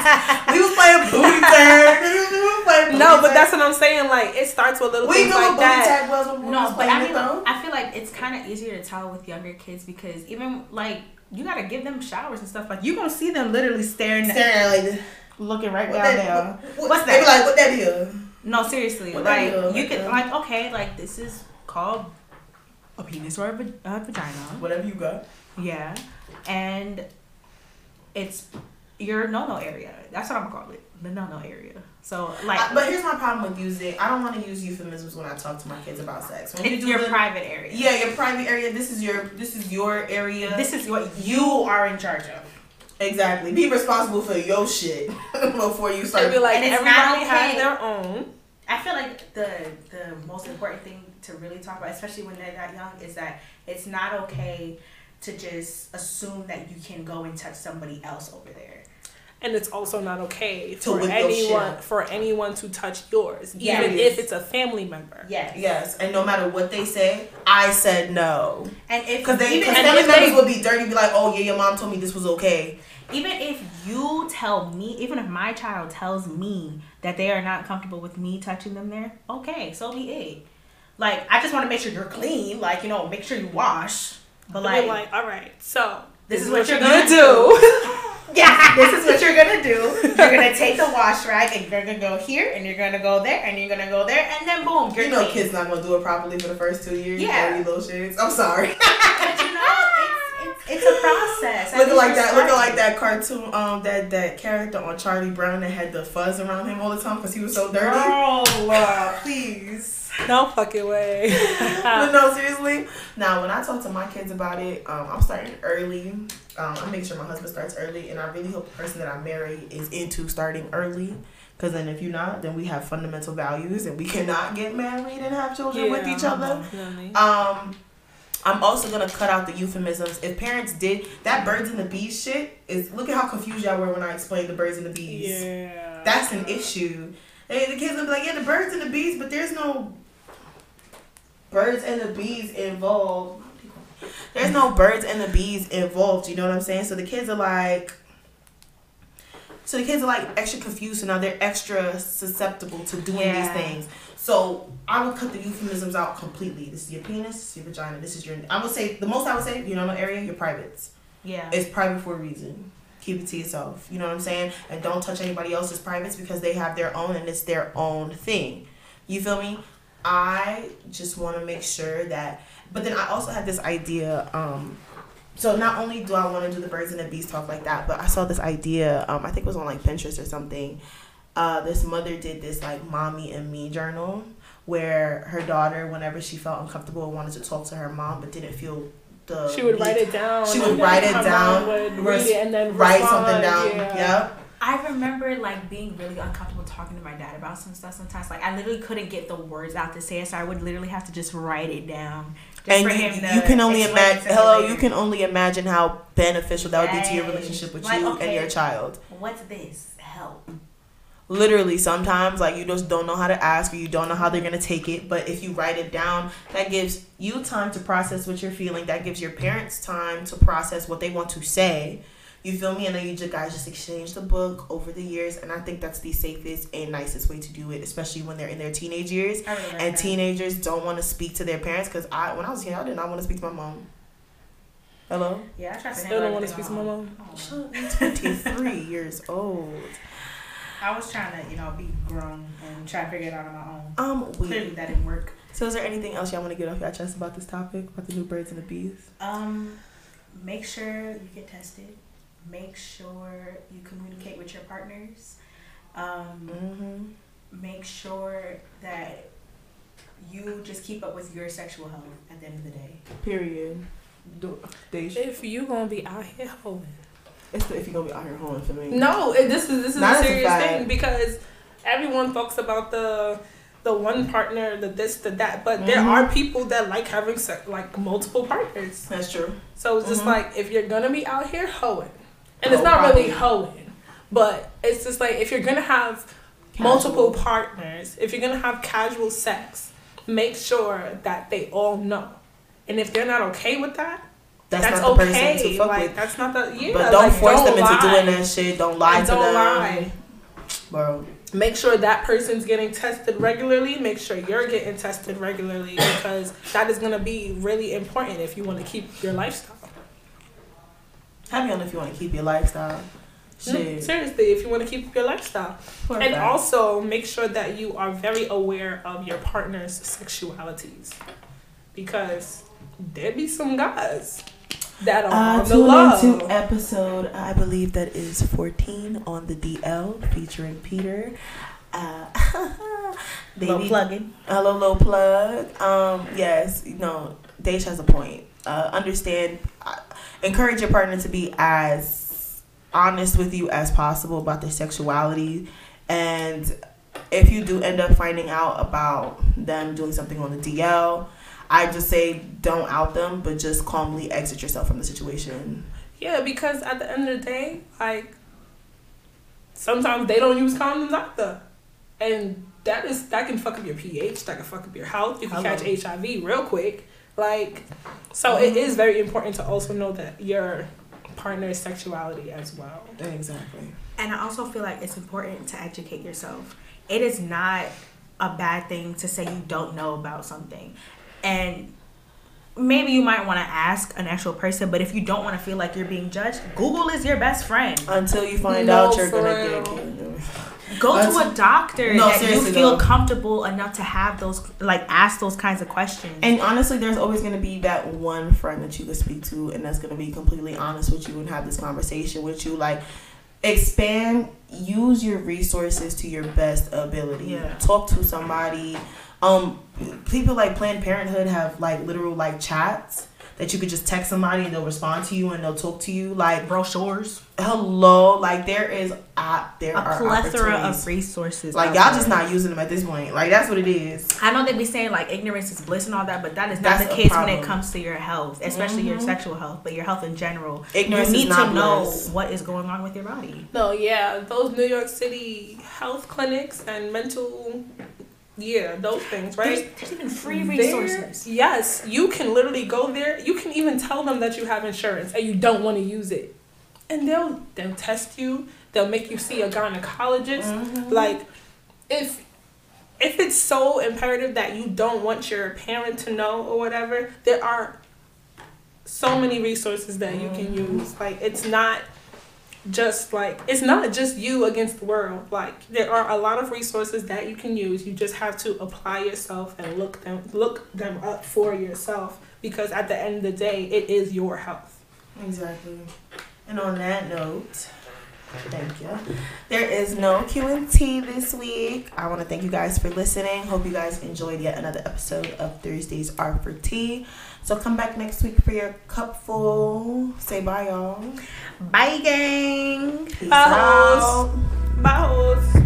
we was playing booty tag. We was playing booty No, but tag. that's what I'm saying. Like it starts with a little we things knew what like booty that. tag was when no, was but I mean, though. I feel like it's kind of easier to tell with younger kids because even like you gotta give them showers and stuff. Like you gonna see them literally staring. Staring at like this, looking right What down that- there. what- What's what's that? They be like, what that is? No, seriously, What like you like could that? like okay, like this is called a penis or a, a vagina. Whatever you got. Yeah, and it's your no no area. That's what I'm gonna call it, the no no area. So like, I- but here's my problem with using. I don't want to use euphemisms when I talk to my kids about sex. When you it's do your the- private area. Yeah, your private area. This is your. This is your area. This is what you are in charge of. exactly. Be responsible for your shit before you start. They'd be like And it's not everybody has okay. their own. I feel like the the most important thing to really talk about, especially when they're that young, is that it's not okay to just assume that you can go and touch somebody else over there. and it's also not okay To for anyone for anyone to touch yours, Yes. even if it's a family member. Yes. Yes, and no matter what they say, I said no. And if Because they, even cause and family members they- would be dirty, be like, "Oh yeah, your mom told me this was okay." even if you tell me, even if my child tells me that they are not comfortable with me touching them there, okay, so be it. Like I just want to make sure you're clean. Like you know, make sure you wash. But Like, like, all right, so this is what you're gonna gonna do. yeah, this is what you're gonna do. You're gonna take the wash rag and you're gonna go here and you're gonna go there and you're gonna go there and then boom, you're You know, clean. kids not gonna do it properly for the first two years. Yeah. dirty little shits. I'm sorry. But you know, it's, it's, it's a process. Looking like that, looking like that cartoon, um, that that character on Charlie Brown that had the fuzz around him all the time because he was so dirty. Girl, uh, please. no fucking way. but no, seriously. Now, when I talk to my kids about it, um, I'm starting early. Um, I make sure my husband starts early, and I really hope the person that I marry is into starting early. Because then, if you're not, then we have fundamental values, and we cannot get married and have children with each other. Um, I'm also gonna cut out the euphemisms. If parents did that, birds and the bees shit is. Look at how confused y'all were when I explained the birds and the bees. Yeah. That's an issue. And the kids will be like, yeah, the birds and the bees, but there's no birds and the bees involved. There's no birds and the bees involved. You know what I'm saying? So the kids are like. So the kids are like extra confused, so now they're extra susceptible to doing Yeah. these things. So I would cut the euphemisms out completely. This is your penis, this is your vagina, this is your. I would say the most I would say, you know, no area, your privates. Yeah. It's private for a reason. Keep it to yourself. You know what I'm saying? And don't touch anybody else's privates because they have their own and it's their own thing. You feel me? I just want to make sure that. But then I also had this idea. Um, so not only do I want to do the birds and the bees talk like that, but I saw this idea. Um, I think it was on like Pinterest or something. Uh, this mother did this like mommy and me journal where her daughter, whenever she felt uncomfortable, wanted to talk to her mom, but didn't feel the She would need write it down. She would write it down, Would res- read it and then write respond, something down. Yeah. Yep. I remember like being really uncomfortable talking to my dad about some stuff sometimes. Like I literally couldn't get the words out to say it, so I would literally have to just write it down. Just And for you, him to you can only imagine. Hello, later. you can only imagine how beneficial that would be to your relationship with Like, you okay. and your child. What's this? Help. Literally, sometimes like you just don't know how to ask or you don't know how they're gonna take it. But if you write it down, that gives you time to process what you're feeling. That gives your parents time to process what they want to say. You feel me? And then you just guys just exchange the book over the years, and I think that's the safest and nicest way to do it, especially when they're in their teenage years. I really like and that. teenagers don't want to speak to their parents because I, when I was young, I did not want to speak to my mom. Hello. Yeah, I try to Still handle don't want to speak to my my mom. own. I'm 23 years old. I was trying to, you know, be grown and try to figure it out on my own. Um, Clearly, that didn't work. So, is there anything else y'all want to get off your chest about this topic, about the new birds and the bees? Um, make sure you get tested. Make sure you communicate with your partners. Um, Mm-hmm. make sure that you just keep up with your sexual health at the end of the day. Period. Do, they If you gonna be out here hoeing. It's the, if you're gonna be out here hoeing for me. No, it, this is this is Not a as a serious thing because everyone talks about the the one partner, the this, the that, but there Mhm. are people that like having like multiple partners. That's true. So it's just Mhm. like if you're gonna be out here hoeing, and it's Hoe not really hoeing, but it's just like if you're gonna have multiple partners, if you're gonna have casual sex, make sure that they all know. And if they're not okay with that, That's, that's, not the okay. person to fuck like with. that's not the yeah. but don't like, force don't them into doing that shit. Don't lie And to don't them. lie. Bro. Make sure that person's getting tested regularly. Make sure you're getting tested regularly because that is gonna be really important if you want to keep your lifestyle. Have me on if you want to keep your lifestyle. Shit. seriously, if you want to keep your lifestyle. A And also make sure that you are very aware of your partner's sexualities. Because there be some guys that are Uh, the tune low. into episode, I believe that is 14 on the DL featuring Peter. Uh, Little baby, plugging. hello, low plug. Um, yes, no, Dej has a point. Uh, understand, uh, encourage your partner to be as honest with you as possible about their sexuality. And if you do end up finding out about them doing something on the DL, I just say don't out them, but just calmly exit yourself from the situation. Yeah, because at the end of the day, like sometimes they don't use condoms either, and that is that can fuck up your pH. That can fuck up your health. You can Hello. catch HIV real quick. Like, so it um, is very important to also know that your partner's sexuality as well. Exactly. And I also feel like it's important to educate yourself. It is not a bad thing to say you don't know about something. And maybe you might want to ask an actual person, but if you don't want to feel like you're being judged, Google is your best friend. Until you find No, out you're gonna get. Go to a doctor No, that you feel though. comfortable enough to have those, like, ask those kinds of questions. And honestly, there's always going to be that one friend that you can speak to, and that's going to be completely honest with you and have this conversation with you. Like, expand, use your resources to your best ability. Yeah. Talk to somebody. Um, people like Planned Parenthood have like literal like chats that you could just text somebody and they'll respond to you and they'll talk to you. Like, brochures, hello, like there is app, there a are plethora of resources. Like y'all there. just not using them at this point. Like that's what it is. I know they be saying like ignorance is bliss and all that, but that is not That's the a case when it comes to your health, especially your Mhm. sexual health, but your health in general. Ignorance you is need not to know bliss. what is going on with your body. No, yeah, those New York City health clinics and mental, yeah, those things, right? There's, there's even free There- resources. yes, you can literally go there. You can even tell them that you have insurance and you don't want to use it, and they'll they'll test you. They'll make you see a gynecologist. Mm-hmm. Like, if if it's so imperative that you don't want your parent to know or whatever, there are so many resources that you can use. Like, it's not just like it's not just you against the world like there are a lot of resources that you can use you just have to apply yourself and look them look them up for yourself because at the end of the day it is your health Exactly. And on that note, thank you. There is no Q and T this week. I want to thank you guys for listening. Hope you guys enjoyed yet another episode of Thursdays Are for Tea. So come back next week for your cupful. Say bye, y'all. Bye, gang. Peace Bye, out. bye hoes.